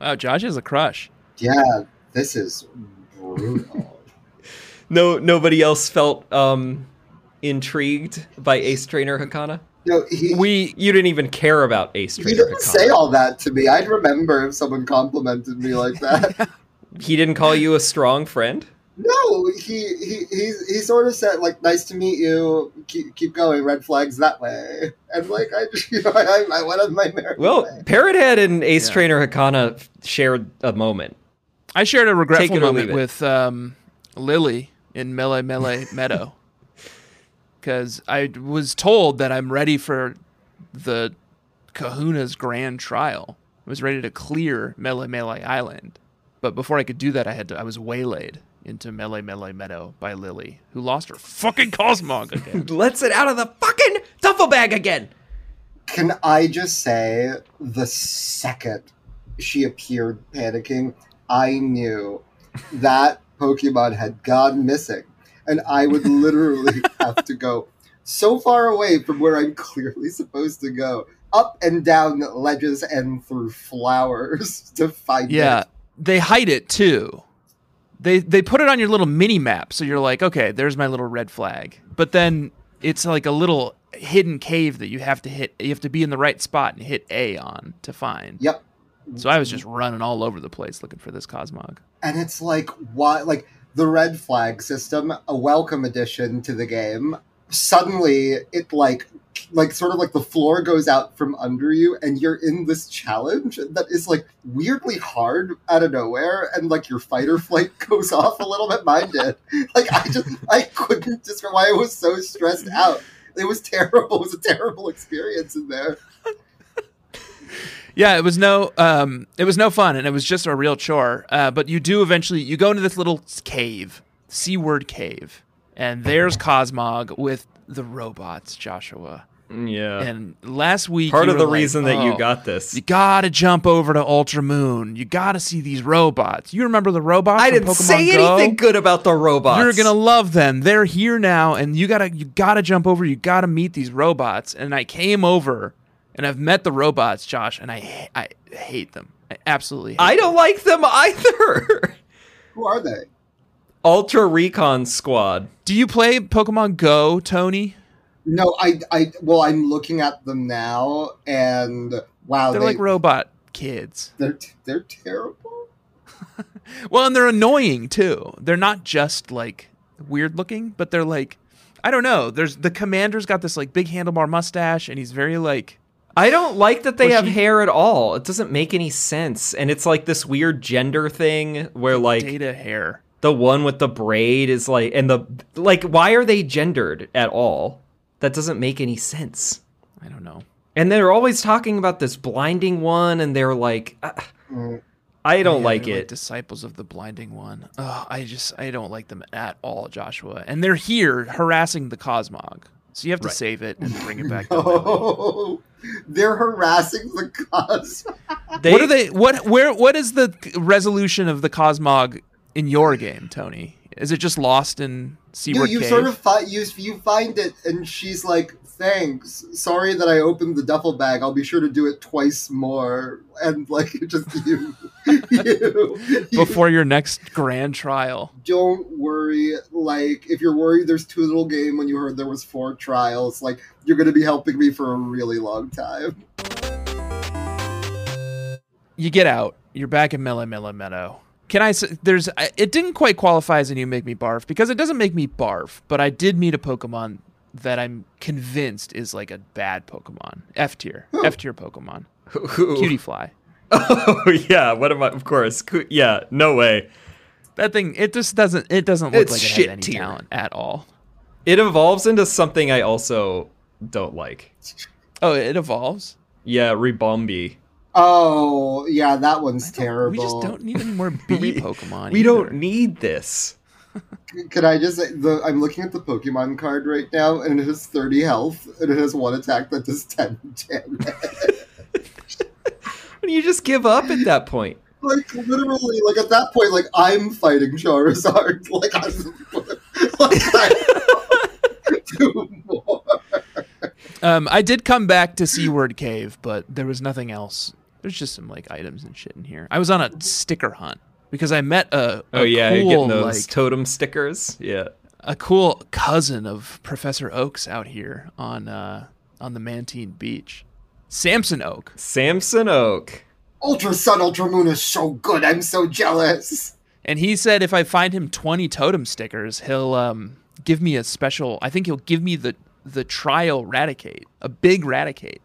Wow, Josh has a crush. Yeah, this is brutal. No, nobody else felt um intrigued by Ace Trainer Hakana. no, he, We You didn't even care about Ace Trainer. he Trainer didn't Hakana. say all that to me. I'd remember if someone complimented me like that. he didn't call you a strong friend. No, he, he he he sort of said like, "Nice to meet you. Keep keep going. Red flags that way." And like I, you know, I, I went on my merry Well, way. Parrot Head and Ace Yeah. Trainer Hakana shared a moment. I shared a regretful Take it or moment with um, Lillie in Melemele Meadow because I was told that I'm ready for the Kahuna's grand trial. I was ready to clear Melemele Island, but before I could do that, I had to. I was waylaid into Melemele Meadow by Lillie, who lost her fucking Cosmog again. Let's it out of the fucking duffel bag again. Can I just say, the second she appeared panicking, I knew that Pokemon had gone missing. And I would literally have to go so far away from where I'm clearly supposed to go, up and down ledges and through flowers to find Yeah, it. Yeah, they hide it too. They they put it on your little mini map, so you're like, okay, there's my little red flag. But then it's like a little hidden cave that you have to hit. You have to be in the right spot and hit A on to find. Yep. So I was just running all over the place looking for this Cosmog. And it's like, why? Like, the red flag system, a welcome addition to the game. Suddenly, it like, like sort of like the floor goes out from under you, and you're in this challenge that is like weirdly hard out of nowhere, and like your fight or flight goes off a little bit. Mine did. Like, I just, I couldn't describe why I was so stressed out. It was terrible. It was a terrible experience in there. Yeah, it was no, um, it was no fun, and it was just a real chore. Uh, but you do eventually, you go into this little cave, Seaward Cave, and there's Cosmog with the robots, Joshua. Yeah. And last week, Part you of were the like, reason that you "Oh, got this. You gotta jump over to Ultra Moon. You gotta see these robots. You remember the robots? I from didn't Pokemon say Go? anything good about the robots. You're gonna love them. They're here now, and you gotta you gotta jump over. You gotta meet these robots. And I came over, and I've met the robots, Josh, and I I hate them. I absolutely. Hate I them. don't like them either. Who are they? Ultra Recon Squad. Do you play Pokemon Go, Tony? No, I, I, well, I'm looking at them now, and wow, They're they, like robot kids. they're they're terrible. Well, and they're annoying too. They're not just like weird looking, but they're like I don't know. There's the commander's got this like big handlebar mustache, and he's very like I don't like that they Well, have she- hair at all. It doesn't make any sense. And it's like this weird gender thing where like data hair. the one with the braid is like and the like why are they gendered at all? That doesn't make any sense. I don't know. And they're always talking about this blinding one and they're like ah, Mm. I don't Yeah, like they're it. disciples of the blinding one. Ugh, I just I don't like them at all, Joshua. And they're here harassing the Cosmog. So you have to Right. save it and bring it back. to melee. Oh, they're harassing the cause. They- what are they? What where? What is the resolution of the Cosmog in your game, Tony? Is it just lost in You, Seaward you Cave? sort of fi- you you find it, and she's like, "Thanks, sorry that I opened the duffel bag. I'll be sure to do it twice more." And like, just you, you, you before your next grand trial. don't worry. Like, if you're worried there's too little game when you heard there was four trials, like you're gonna be helping me for a really long time. you get out. You're back in Melemele Meadow. Can I? s- There's. It didn't quite qualify as a you make me barf because it doesn't make me barf. But I did meet a Pokemon that I'm convinced is like a bad Pokemon. F tier. F tier Pokemon. Cutiefly. Oh yeah, what am I? Of course, yeah, no way. That thing. It just doesn't. It doesn't look It's like it shit has any tier. talent at all. It evolves into something I also don't like. Oh, it evolves. Yeah, Ribombee. Oh, yeah, that one's terrible. We just don't need any more bee Pokemon. We either. don't need this. Could I just say, the, I'm looking at the Pokemon card right now, and it has 30 health, and it has one attack that does 10 damage. When you just give up at that point. like, literally, like, at that point, like, I'm fighting Charizard. Like, I'm... like, I do more. Um, I did come back to Seaward Cave, but there was nothing else. There's just some like items and shit in here. I was on a sticker hunt because I met a, a Oh yeah, you're cool getting those like totem stickers. Yeah. a cool cousin of Professor Oaks out here on uh, on the Mantine Beach. Samson Oak. Samson Oak. Ultra Sun, Ultra Moon is so good. I'm so jealous. And he said if I find him 20 totem stickers, he'll um, give me a special. I think he'll give me the the trial Raticate, a big Raticate.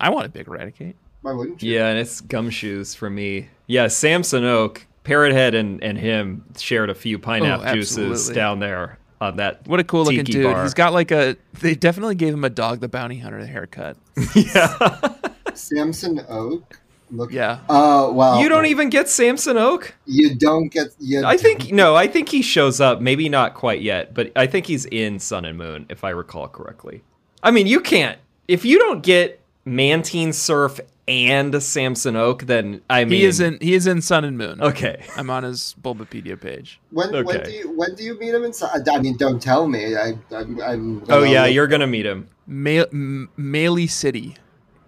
I want a big Raticate. Why wouldn't you? Yeah, and it's Gumshoos for me. Yeah, Samson Oak, Parrothead, and and him shared a few pineapple Oh, juices down there on that. What a cool looking dude. bar. He's got like a. They definitely gave him a dog the bounty hunter haircut. yeah. Samson Oak? Look. Yeah. Uh, well. you don't even get Samson Oak. You don't get. You I think no. I think he shows up. Maybe not quite yet, but I think he's in Sun and Moon, if I recall correctly. I mean, you can't if you don't get Mantine Surf and Samson Oak, then I mean, He is in. He is in Sun and Moon. Okay. I'm on his Bulbapedia page. When, when do you when do you meet him inside? I mean, don't tell me. I I'm. I'm Oh yeah, you're gonna meet him. Ma- M- Malie City,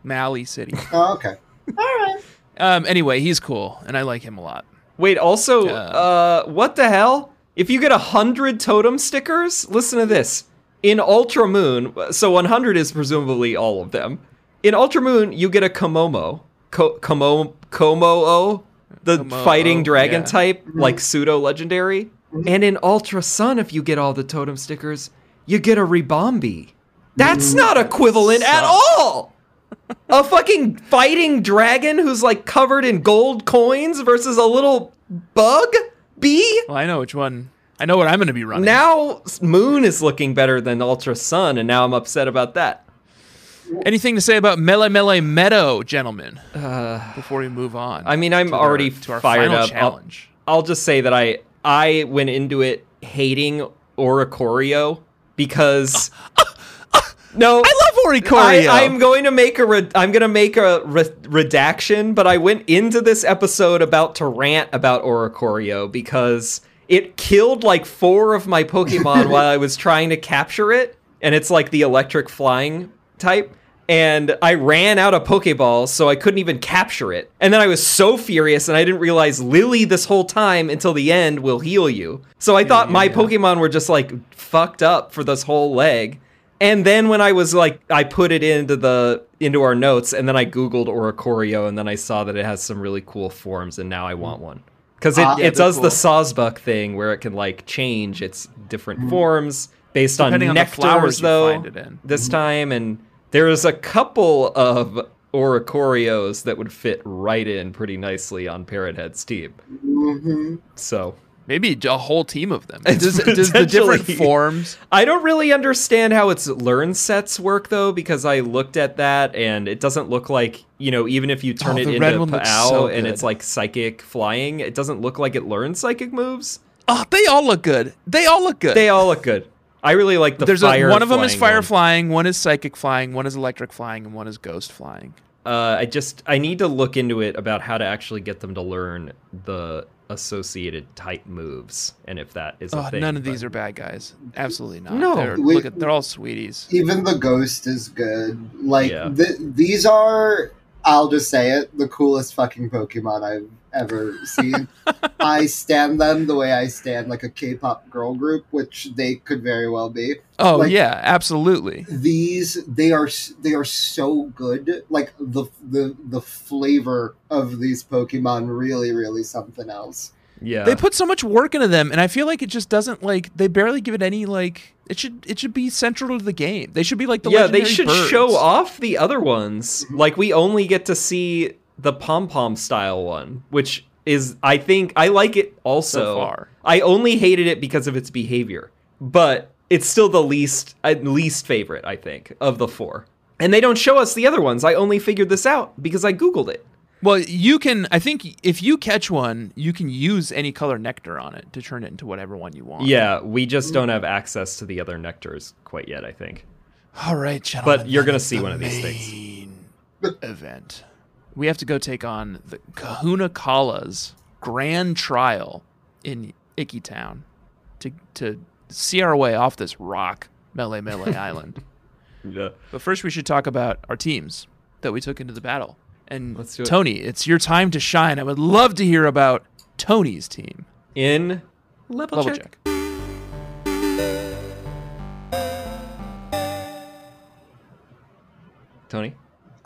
Mally City. Oh, okay. All right. Um. Anyway, he's cool, and I like him a lot. Wait, also, Yeah. uh, what the hell? If you get a hundred totem stickers, listen to this. In Ultra Moon, so 100 is presumably all of them. In Ultra Moon, you get a Komomo, Ko- Komo, Kommo-o, the Kommo-o, fighting dragon yeah. type, mm-hmm. like pseudo legendary. Mm-hmm. And in Ultra Sun, if you get all the totem stickers, you get a Ribombee. That's mm. not equivalent at all. a fucking fighting dragon who's like covered in gold coins versus a little bug bee. Well, I know which one. I know what I'm going to be running. Now Moon is looking better than Ultra Sun, and now I'm upset about that. Anything to say about Melemele Meadow, gentlemen? before we move on. Uh, I mean, I'm to our- already to our fired up. I'll- challenge. I'll just say that I I went into it hating Oricorio because no, I love Oricorio. I, am going to make a re- I'm going to make a re- redaction, but I went into this episode about to rant about Oricorio because it killed like four of my Pokemon while I was trying to capture it, and it's like the electric flying type. And I ran out of Pokeballs, so I couldn't even capture it. And then I was so furious, and I didn't realize Lillie this whole time until the end will heal you. So I thought my Pokemon were just like fucked up for this whole leg. And then when I was like, I put it into the into our notes, and then I googled Oricorio, and then I saw that it has some really cool forms, and now I want one because it, ah, yeah, it does the cool. Sawsbuck thing where it can like change its different hmm. forms based on Depending on the nectars, flowers you though. find it in. This hmm. time, and there's a couple of Oricorios that would fit right in pretty nicely on Parrothead's team. hmm So Maybe a whole team of them. Does, does the different forms? I don't really understand how its learn sets work though, because I looked at that and it doesn't look like you know even if you turn Oh, it into red one Pao so and it's like psychic flying, it doesn't look like it learns psychic moves. Oh, they all look good. They all look good. They all look good. I really like the There's fire. a, one of them is fire one. flying, one is psychic flying, one is electric flying, and one is ghost flying. Uh, I just I need to look into it about how to actually get them to learn the associated type moves and if that is a Oh, thing. none of but- these are bad guys. Absolutely not. No. they're, We- look at, they're all sweeties. Even the ghost is good. Like Yeah. th- these are, I'll just say it, the coolest fucking Pokemon I've ever seen. I stand them the way I stand like a K-pop girl group, which they could very well be. Oh Like- yeah, absolutely. These they are they are so good. Like the the the flavor of these Pokemon really really something else. Yeah. They put so much work into them, and I feel like it just doesn't like they barely give it any like. It should it should be central to the game. They should be like the yeah, they should birds. show off the other ones. Mhm. Like we only get to see the pom pom style one, which is I think I like it also. So far. I only hated it because of its behavior, but it's still the least uh, least favorite I think of the four. And they don't show us the other ones. I only figured this out because I googled it. Well, you can. I think if you catch one, you can use any color nectar on it to turn it into whatever one you want. Yeah, we just don't have access to the other nectars quite yet. I think. All right, gentlemen. But you're gonna see one of these things. event. We have to go take on the Kahuna Kala's grand trial in Iki Town to to see our way off this rock Melemele Island. Yeah. But first, we should talk about our teams that we took into the battle. And Let's do it. Tony, it's your time to shine. I would love to hear about Tony's team. In level, Level check. check. Tony.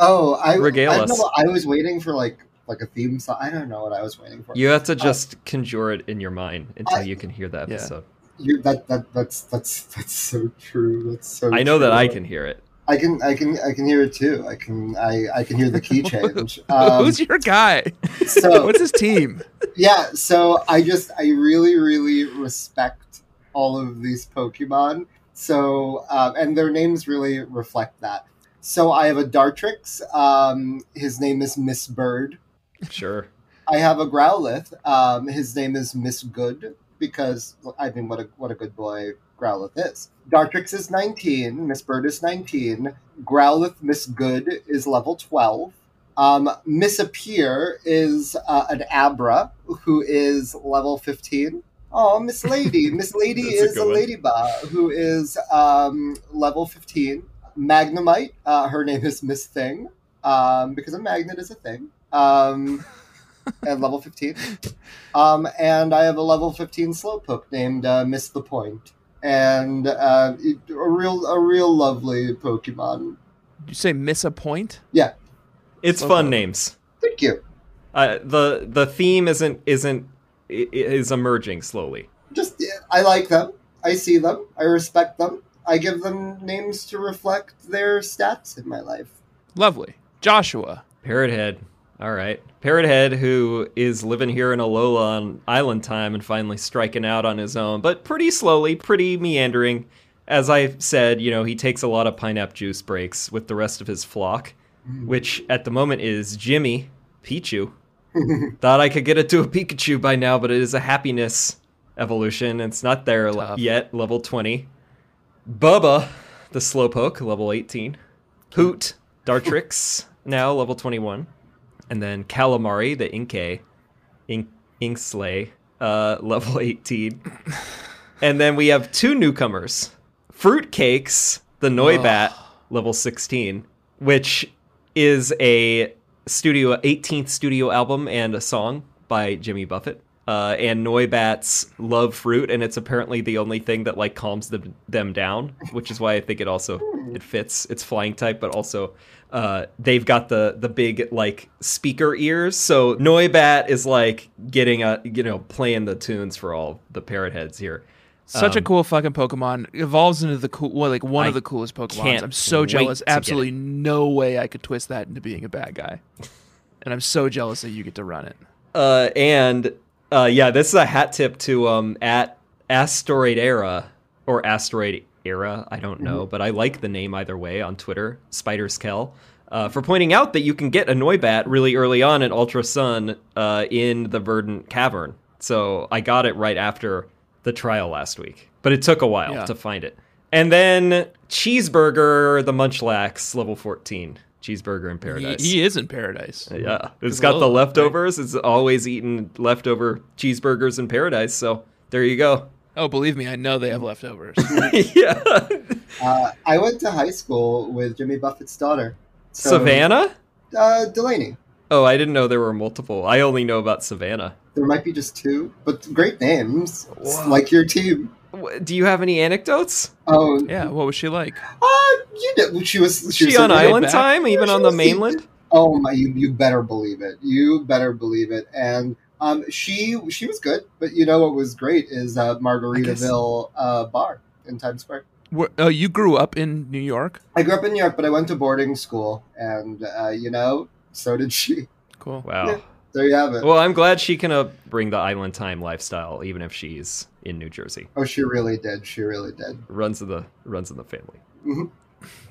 Oh, I Regale I, us. know, I was waiting for like like a theme song. I don't know what I was waiting for. You have to just conjure it in your mind until I- you can hear the Yeah. episode. You, that that that's that's that's so true. That's so. I know that. I can hear it. I can I can I can hear it too. I can I I can hear the key change. Um, Who's your guy? so What's his team? yeah, so I just I really really respect all of these Pokemon. So um, and their names really reflect that. So I have a Dartrix. Um, his name is Miss Bird. Sure. I have a Growlithe. Um, his name is Miss Good because I mean, what a what a good boy Growlithe is. Dartrix is nineteen. Miss Bird is nineteen. Growlithe Miss Good is level twelve. Um, Miss Appear is uh, an Abra who is level fifteen. Oh, Miss Lady. Miss Lady a is a, good ladybug who is um, level 15. Magnemite, uh, her name is Miss Thing, um, because a magnet is a thing. Um, at level 15. Um, and I have a level 15 Slowpoke named uh, Miss the Point. And uh, it- a real, a real lovely Pokemon. Did you say miss a point? Yeah, It's Okay. fun names. thank you. Uh, the the theme isn't isn't i- i- is emerging slowly. Just I like them. I see them. I respect them. I give them names to reflect their stats in my life. Lovely. Joshua. Parrot Head. All right. Parrot Head, who is living here in Alola on island time and finally striking out on his own, but pretty slowly, pretty meandering. As I said, you know, he takes a lot of pineapple juice breaks with the rest of his flock, mm. which at the moment is Jimmy, Pichu. Thought I could get it to a Pikachu by now, but it is a happiness evolution. It's not there Tough. yet, level 20. Bubba, the Slowpoke, level 18. Hoot, Dartrix, now level 21. And then Calamari, the Inkay, Ink, Inkslay, uh, level 18. and then we have two newcomers Fruitcakes, the Noibat, level 16, which is a studio 18th studio album and a song by Jimmy Buffett. Uh, and Noibat's love fruit, and it's apparently the only thing that like calms them them down, which is why I think it also it fits. It's flying type, but also uh, they've got the the big like speaker ears. So Noibat is like getting a you know playing the tunes for all the parrot heads here. Such a Um, cool fucking Pokemon. Evolves into the cool, well, like one I of the coolest Pokemon. I'm so jealous. Absolutely no way I could twist that into being a bad guy. and I'm so jealous that you get to run it. Uh, and uh, yeah, this is a hat tip to um at Asteroid Era or Asteroid Era. I don't know, but I like the name either way on Twitter. Spiders Kel. Uh, for pointing out that you can get a Noibat really early on in Ultra Sun uh, in the Verdant Cavern. So I got it right after the trial last week, but it took a while Yeah. to find it. And then Cheeseburger, the Munchlax, level 14. Cheeseburger in Paradise. he is in paradise. Yeah, it's It's got low, the right? leftovers. It's always eating leftover cheeseburgers in paradise. So there you go. Oh, believe me, I know they have leftovers. yeah, Uh, I went to high school with Jimmy Buffett's daughter, So, Savannah. Uh, Delaney. Oh, I didn't know there were multiple. I only know about Savannah. There might be just two, but great names. Whoa. like your team. Wh- Do you have any anecdotes? Oh, Yeah, what was she like? Uh, you know, she was. She, She, was on island back. time, even Yeah, on the was- mainland? Oh my! You, you better believe it. You better believe it. And um, she she was good. But you know what was great is uh, Margaritaville uh, bar in Times Square. Where, oh, you grew up in New York? I grew up in New York, but I went to boarding school, and uh, you know, so did she. Cool. Wow. Yeah. There you have it. Well, I'm glad she can uh, bring the island time lifestyle, even if she's in New Jersey. oh, she really did. She really did. Runs in the runs in the family.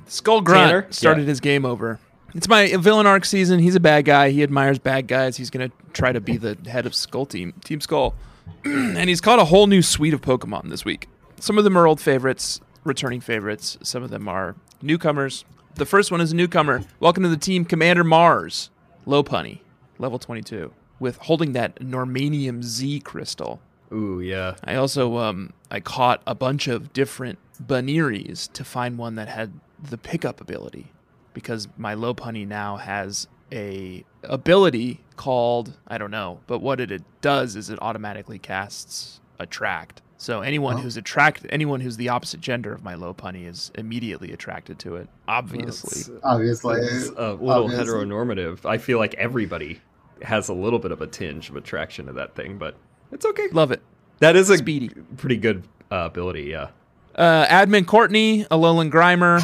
Skull Grunt Tanner? started Yeah. his game over. It's my villain arc season. He's a bad guy. He admires bad guys. He's gonna try to be the head of Skull Team, Team Skull, and he's caught a whole new suite of Pokemon this week. Some of them are old favorites, returning favorites. Some of them are newcomers. The first one is a newcomer. Welcome to the team, Commander Mars, Lopunny, level 22, with holding that Normanium Z crystal. Ooh, yeah. I also um I caught a bunch of different Bunearys to find one that had the pickup ability because my Lopunny now has a ability called I don't know, but what it, it does is it automatically casts attract. So anyone Oh. who's attracted anyone who's the opposite gender of my Lopunny is immediately attracted to it. Obviously. It's, Obviously, it's a little obviously. heteronormative. I feel like everybody has a little bit of a tinge of attraction to that thing, but it's okay. Love it. That is a Speedy. pretty good uh, ability, yeah. Uh, Admin Courtney, Alolan Grimer.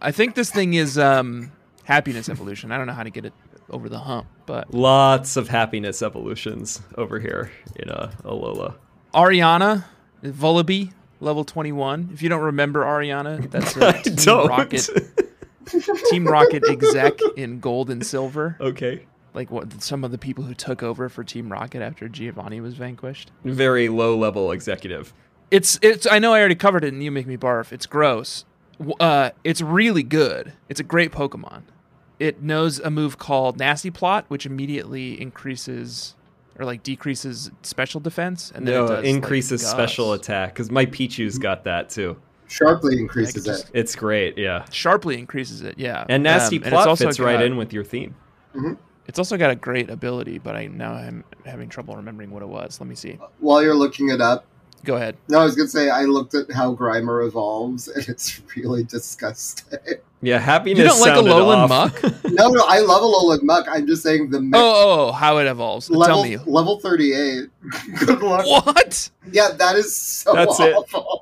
I think this thing is um, happiness evolution. I don't know how to get it over the hump, but Lots of happiness evolutions over here in uh, Alola. Ariana, Vullaby, level 21. If you don't remember Ariana, that's a Team. Rocket, Team Rocket exec in gold and silver. okay. Like what some of the people who took over for Team Rocket after Giovanni was vanquished. Very low level executive. It's it's. I know I already covered it, and you make me barf. It's gross. Uh, it's really good. It's a great Pokemon. It knows a move called Nasty Plot, which immediately increases or like decreases special defense, and then it No, does, like, increases special attack because my Pichu's got that too. sharply increases just- it. It's great, yeah. Sharply increases it, yeah. And nasty Um, it's plot also fits right in with your theme. It's also got a great ability, but I now I'm having trouble remembering what it was. Let me see. While you're looking it up, Go ahead. no, I was gonna say I looked at how Grimer evolves, and it's really disgusting. Yeah, happiness. You don't like a sounded Alolan off. Muck? no, no, I love a Alolan Muck. I'm just saying the me- oh, oh, oh, how it evolves. level Tell me. level 38. Good luck. What? Yeah, that is so That's it.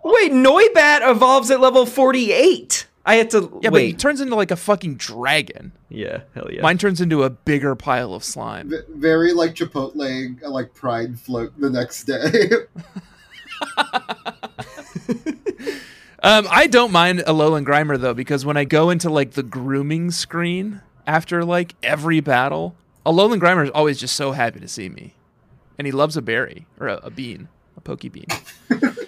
Wait, Noibat evolves at level 48. I had to Yeah, but he turns into like a fucking dragon. yeah, hell yeah. Mine turns into a bigger pile of slime. V- Very like Chipotle, like Pride float the next day. Um, I don't mind Alolan Grimer though because when I go into like the grooming screen after like every battle, Alolan Grimer is always just so happy to see me, and he loves a berry or a, a bean, a pokey bean.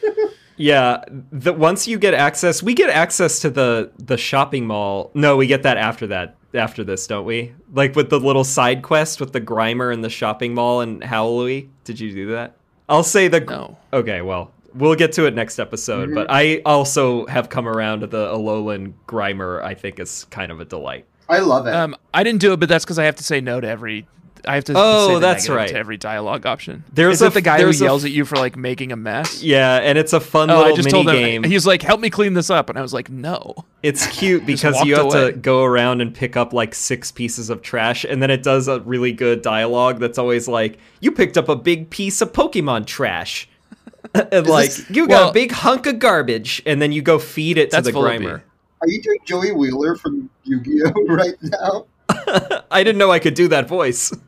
Yeah, the, once you get access, we get access to the the shopping mall. No, we get that after that. After this, don't we? Like with the little side quest with the Grimer and the shopping mall and Howley. Did you do that? I'll say the. No. Okay, well, we'll get to it next episode. But I also have come around to the Alolan Grimer. I think is kind of a delight. I love it. Um, I didn't do it, but that's because I have to say no to every. I have to. Oh, say the that's right. To every dialogue option. There's Is a it the guy who there's a yells f- at you for like making a mess? Yeah, and it's a fun Oh, little I just mini told him. game. He's like, "Help me clean this up," and I was like, "No." It's cute because you have away. to go around and pick up like six pieces of trash, and then it does a really good dialogue that's always like, "You picked up a big piece of Pokemon trash," and like, this- "You got well- a big hunk of garbage," and then you go feed it to the Grimer. Are you doing Joey Wheeler from Yu-Gi-Oh right now? I didn't know I could do that voice.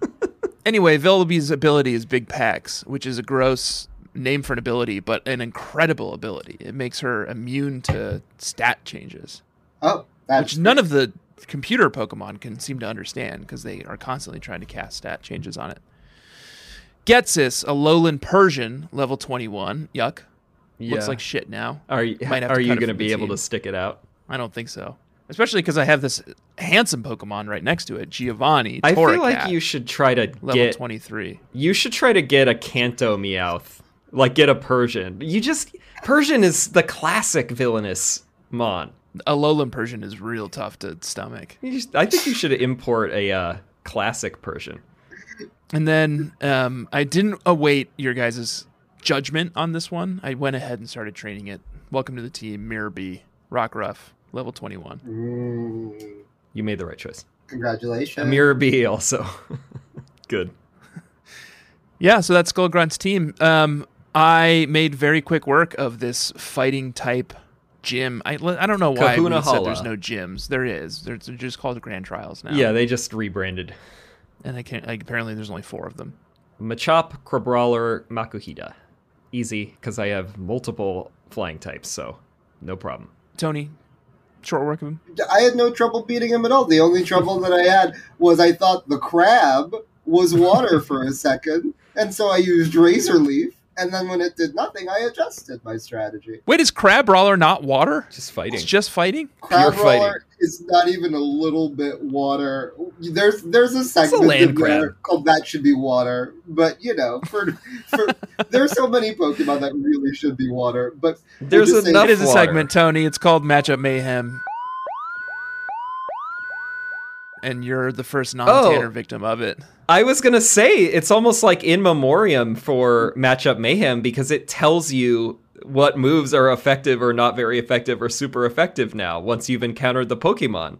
Anyway, Vullaby's ability is Big Pecks, which is a gross name for an ability, but an incredible ability. It makes her immune to stat changes, Oh, that's which none of the computer Pokemon can seem to understand because they are constantly trying to cast stat changes on it. Ghetsis, a lowland Persian, level 21. Yuck. Looks like shit now. Are you Might have to are you going to be the able to stick it out? I don't think so. Especially because I have this handsome Pokemon right next to it, Giovanni. I feel like you should try to level get 23. you should try to get a Kanto Meowth, like get a Persian. You just Persian is the classic villainous mon. Alolan Persian is real tough to stomach. Just- I think you should import a uh, classic Persian. And then um, I didn't await your guys' judgment on this one. I went ahead and started training it. Welcome to the team, Miror B, Rockruff, level 21. Mm, You made the right choice. congratulations. Amira B also. Good. Yeah, so that's Skull Grunt's team. Um, I made very quick work of this fighting type gym. I, I don't know why we Kahuna said there's no gyms. There is. There's they're just called Grand Trials now. Yeah, they just rebranded. and I can't. Like, apparently, there's only four of them. Machop, Crabrawler, Makuhita. Easy, because I have multiple flying types, so no problem. Tony, short work of him. I had no trouble beating him at all. The only trouble that I had was I thought the crab was water for a second, and so I used Razor Leaf. And then when it did nothing, I adjusted my strategy. Wait, is Crabrawler not water? Just fighting. It's just fighting. Crab Pure fighting. Roller is not even a little bit water. There's there's a segment land there crab. called that should be water, but you know, for for there's so many Pokemon that really should be water. But There's enough It is a segment, Tony. It's called Matchup Mayhem. And you're the first non-Tanner Oh. victim of it. I was gonna say it's almost like in memoriam for matchup mayhem because it tells you what moves are effective or not very effective or super effective now once you've encountered the Pokemon.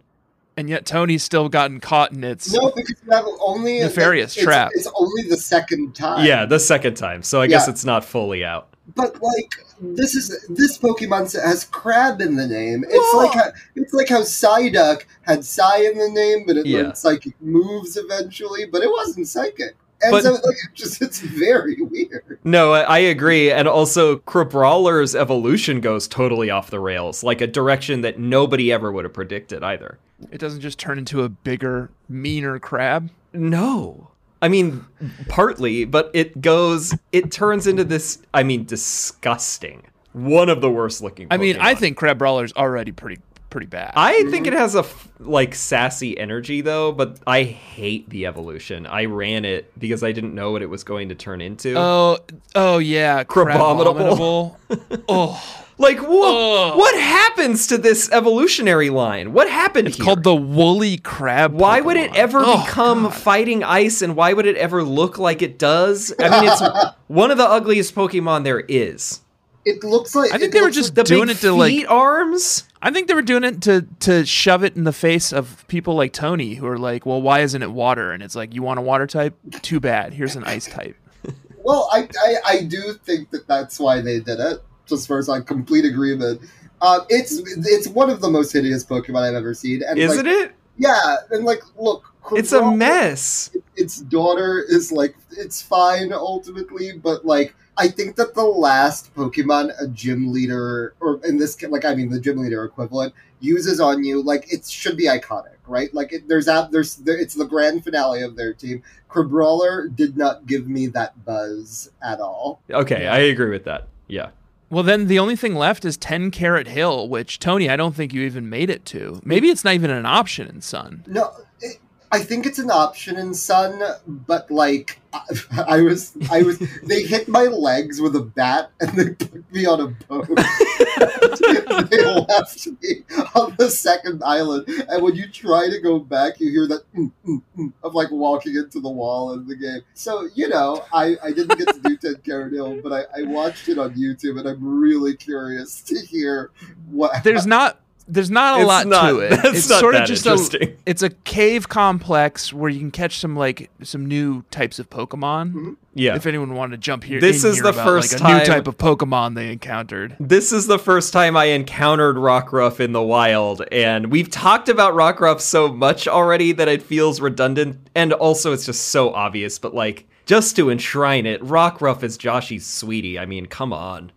And yet Tony's still gotten caught in its no, because you have only Nefarious it's, trap. It's only the second time. Yeah, the second time, so I guess it's not fully out. but like this is this Pokemon has crab in the name. It's like how, it's like how Psyduck had Psy in the name, but it Yeah. learned psychic moves eventually, but it wasn't psychic. And But- so like, just it's very weird. No, I, I agree, and also Crabrawler's evolution goes totally off the rails, like a direction that nobody ever would have predicted either. it doesn't just turn into a bigger, meaner crab. No. I mean, partly, but it goes, it turns into this, I mean, disgusting. One of the worst looking I mean, I think Crabrawler's already pretty pretty bad. I mm-hmm. think it has a f- like sassy energy though, but I hate the evolution. I ran it because I didn't know what it was going to turn into. oh, oh yeah, Crabominable. Crabominable. oh, like what? Ugh. What happens to this evolutionary line? What happened it's here? called the woolly crab. why would it ever Oh, become God. fighting ice and why would it ever look like it does? I mean, it's one of the ugliest Pokemon there is. It looks like I think they were just The doing it to like arms? I think they were doing it to to shove it in the face of people like Tony who are like, "Well, why isn't it water?" And it's like, "You want a water type? Too bad. Here's an ice type." Well, I, I I do think that that's why they did it. Just for like complete agreement. Uh, it's it's one of the most hideous Pokemon I've ever seen. And Isn't like, it? Yeah, and like, look, It's a mess. its daughter is like it's fine ultimately, but like I think that the last Pokemon a gym leader or in this ca- like I mean the gym leader equivalent uses on you like it should be iconic, right? Like it, there's a, there's there, it's the grand finale of their team. Crabrawler did not give me that buzz at all. Okay, I agree with that. Yeah. Well, then the only thing left is 10 Carat Hill, which Tony, I don't think you even made it to. Maybe it's not even an option in Sun. No, it, I think it's an option in Sun, but like I, I was, I was. they hit my legs with a bat and they put me on a boat. they left me on the second island, and when you try to go back, you hear that mm, mm, mm, of like walking into the wall in the game. So you know, I I didn't get to do Ted Hill, but I, I watched it on YouTube, and I'm really curious to hear what. There's not there's not a It's lot not- to it. that's it's not sort of that just a it's a cave complex where you can catch some like some new types of Pokemon. Mhm. Yeah. If anyone wanted to jump here, This is here the about, first like, a time- new type of Pokemon they encountered. This is the first time I encountered Rockruff in the wild, and we've talked about Rockruff so much already that it feels redundant, and also it's just so obvious, but like, just to enshrine it, Rockruff is Joshy's sweetie. I mean, come on.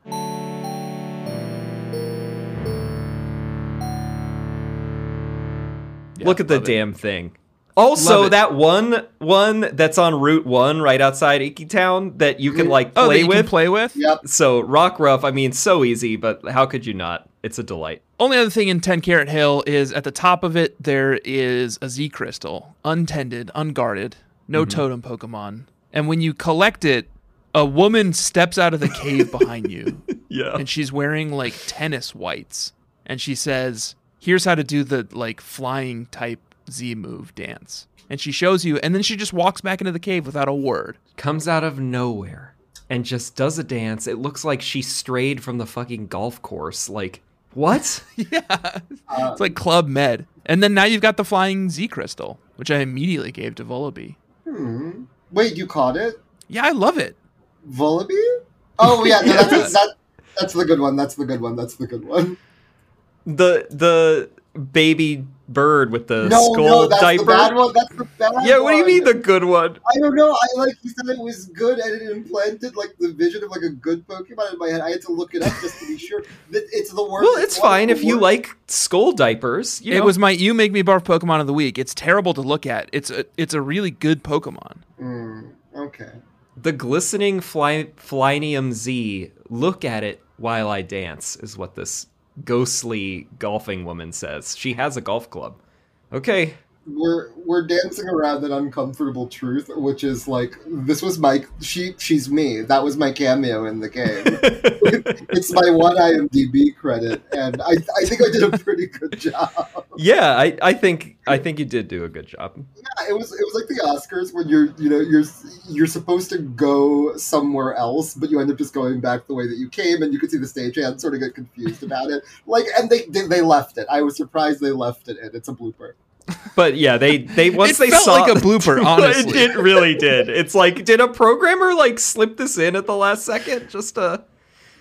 Yeah, Look at the it. damn thing. Also, that one one that's on Route 1 right outside Iki Town that you can mm-hmm. like Oh, that play you with. can play with. Yep. so Rockruff, I mean, so easy, but how could you not? It's a delight. Only other thing in 10 Carat Hill is at the top of it, there is a Z Crystal, untended, unguarded, no mm-hmm. totem Pokemon. And when you collect it, a woman steps out of the cave behind you, Yeah. and she's wearing like tennis whites. And she says, Here's how to do the like flying type Z move dance. And she shows you, and then she just walks back into the cave without a word. Comes out of nowhere and just does a dance. It looks like she strayed from the fucking golf course. Like, what? yeah. it's like Club Med. And then now you've got the flying Z crystal, which I immediately gave to Vullaby. Hmm. Wait, you caught it? Yeah, I love it. Vullaby? Oh yeah, no, that's that, that's the good one. That's the good one. That's the good one. The the baby bird with the no, skull no, that's diaper. the bad one. That's the bad yeah, what do you one. mean the good one? I don't know. I like you said it was good, and it implanted like the vision of like a good Pokemon in my head. I had to look it up just to be sure. that It's the worst. Well, it's one fine the if you like skull diapers. You It know? was my you make me barf Pokemon of the week. It's terrible to look at. It's a it's a really good Pokemon. Mm, okay. the glistening fly, Flyinium Z. Look at it while I dance is what this ghostly golfing woman says. She has a golf club. Okay, we're we're dancing around an uncomfortable truth, which is like this was my she she's me. That was my cameo in the game. it's my one IMDb credit, and I I think I did a pretty good job. yeah, I, I think I think you did do a good job. Yeah, it was it was like the Oscars when you're you know you're you're supposed to go somewhere else, but you end up just going back the way that you came, and you could see the stagehand sort of get confused about it. Like, and they they, they left it. I was surprised they left it in. It's a blooper. But yeah, they they once they felt saw like a blooper, honestly. it, it really did. It's like did a programmer like slip this in at the last second just to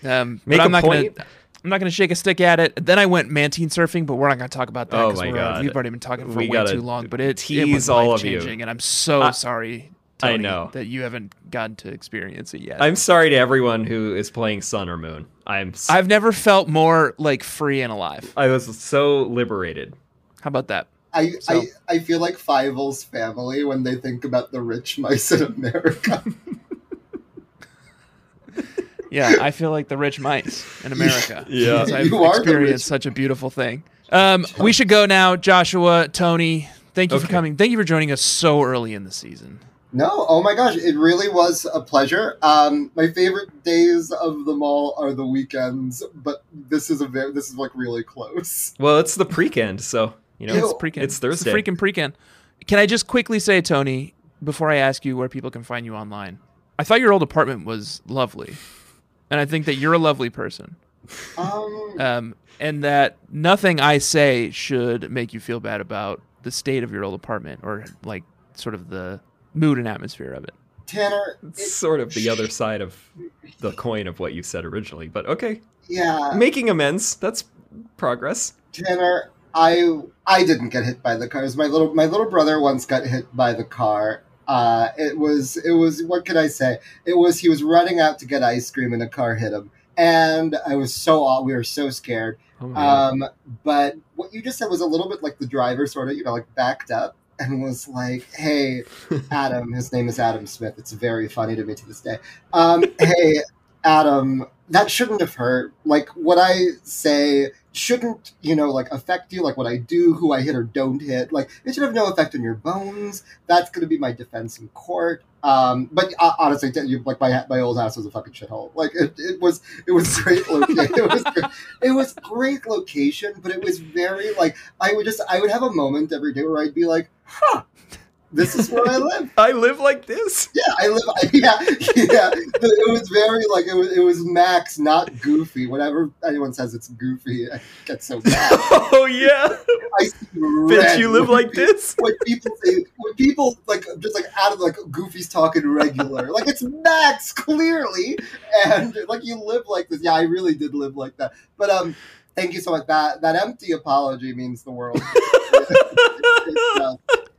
Um, Make but I'm a not point. gonna I'm not gonna shake a stick at it. Then I went mantine surfing, but we're not gonna talk about that. Oh my God. we've already been talking for We way too long. But it, it was all of you. and I'm so I- sorry. I know. that you haven't gotten to experience it yet. I'm sorry to everyone who is playing Sun or Moon. I'm I've never felt more like free and alive. I was so liberated. How about that? I, So- I I feel like Fievel's family when they think about the rich mice in America. Yeah, I feel like the rich mice in America. Yeah. because I've You are experienced such a beautiful thing. Um, we should go now, Joshua, Tony. Thank you for coming. Thank you for joining us so early in the season. no, oh my gosh, it really was a pleasure. Um, my favorite days of them all are the weekends, but this is a very this is like really close. Well, it's the pre-end, so you know Ew. it's, It's pre it's Thursday. It's freaking pre Can Can I just quickly say, Tony, before I ask you where people can find you online? I thought your old apartment was lovely, and I think that you're a lovely person, Um, um, and that nothing I say should make you feel bad about the state of your old apartment or like sort of the mood and atmosphere of it. Tanner, it- It's sort of the other side of the coin of what you said originally, but okay. yeah, Making amends, that's progress. Tanner, I I didn't get hit by the cars. My little my little brother once got hit by the car. Uh, it was it was what could I say? It was he was running out to get ice cream and a car hit him, and I was so we were so scared. Oh. Um, but what you just said was a little bit like the driver sort of you know like backed up and was like, "Hey, Adam." His name is Adam Smith. It's very funny to me to this day. Um, hey, Adam, that shouldn't have hurt. Like what I say shouldn't, you know, like affect you. Like what I do, who I hit or don't hit. Like it should have no effect on your bones. That's going to be my defense in court. Um, but uh, honestly, you, like my my old house was a fucking shithole. Like it, it was it was great location. it was it was great location, but it was very like I would just I would have a moment every day where I'd be like, huh. This is where I live. I live like this. Yeah, I live. Yeah, yeah. It was very like it was. It was Max, not Goofy. Whenever anyone says it's Goofy, I get so mad. Oh yeah, I see bitch, you live like pe- this. When people say, when people like just like out of like Goofy's talking regular, like it's Max clearly, and like you live like this. Yeah, I really did live like that. But um, thank you so much. That that empty apology means the world.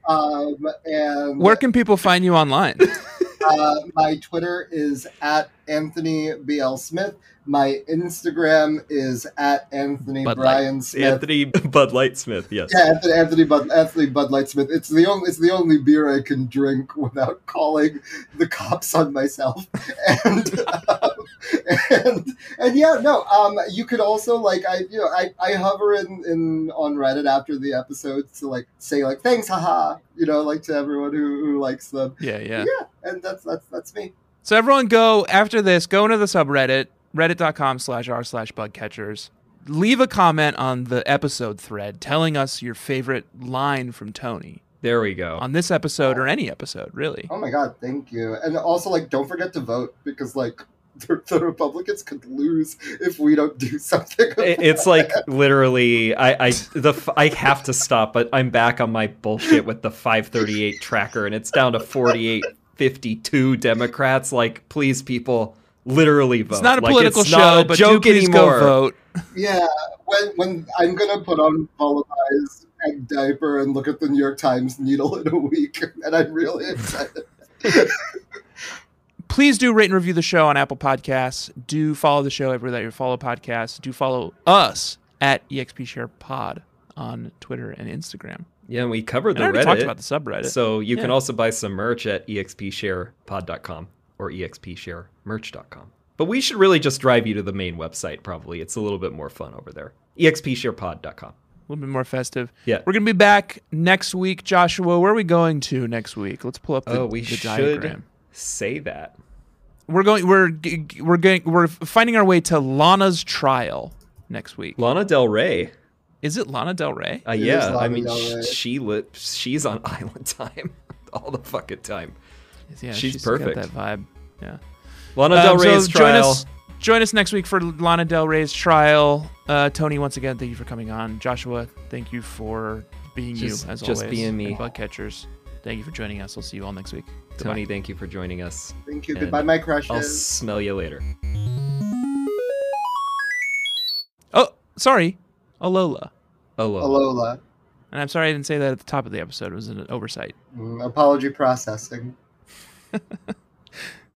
Um, and Where can people find you online? uh, my Twitter is at Anthony BL Smith. My Instagram is at Anthony Bud Light. Brian Smith. Anthony Bud Light Smith. Yes. Yeah, Anthony, Anthony Bud Anthony Bud Light Smith. It's the only it's the only beer I can drink without calling the cops on myself. And um, and and yeah, no. Um, you could also like I you know I, I hover in, in on Reddit after the episodes to like say like thanks haha you know like to everyone who, who likes them. Yeah, yeah. Yeah, and that's that's that's me. So everyone go after this, go into the subreddit, reddit.com slash r slash bugcatchers. leave a comment on the episode thread telling us your favorite line from Tony There we go. on this episode or any episode, really. Oh my god, thank you. And also, like, don't forget to vote because, like, the, the Republicans could lose if we don't do something. It- it's like literally I I the f- I have to stop, but I'm back on my bullshit with the 538 tracker, and it's down to 4852 Democrats. Like, please, people, literally vote. It's not a Like, political show, a but joke do please anymore. go vote. yeah, when when I'm gonna put on Volatize and diaper and look at the New York Times needle in a week, and I'm really excited. Please do rate and review the show on Apple Podcasts. Do follow the show everywhere that you follow podcasts. Do follow us at EXP Share Pod on Twitter and Instagram. Yeah, and we covered And the I Reddit. talked about the subreddit. So you can also buy some merch at expsharepod.com or expsharemerch.com. But we should really just drive you to the main website, probably. It's a little bit more fun over there. Expsharepod.com. a little bit more festive. Yeah. We're going to be back next week. Joshua, where are we going to next week? Let's pull up the, Oh, we the should diagram. say that. We're going we're g- g- we're going we're finding our way to Lana's trial next week. Lana Del Rey. Is it Lana Del Rey? Uh, yeah, I mean, Del sh- Rey. she li- she's on island time all the fucking time. yeah, she's got perfect. that vibe. Yeah. Lana Um, Del so Rey's join trial. us join us next week for Lana Del Rey's trial. Uh, Tony, once again, thank you for coming on. Joshua, thank you for being Just- you as just always. being me. And Bug catchers, thank you for joining us. We'll see you all next week. Tony, thank you for joining us. Thank you. And Goodbye, my I'll smell you later. Oh, sorry, Alola. Aloha. Alola. And I'm sorry I didn't say that at the top of the episode. It was an oversight. Mm, apology processing.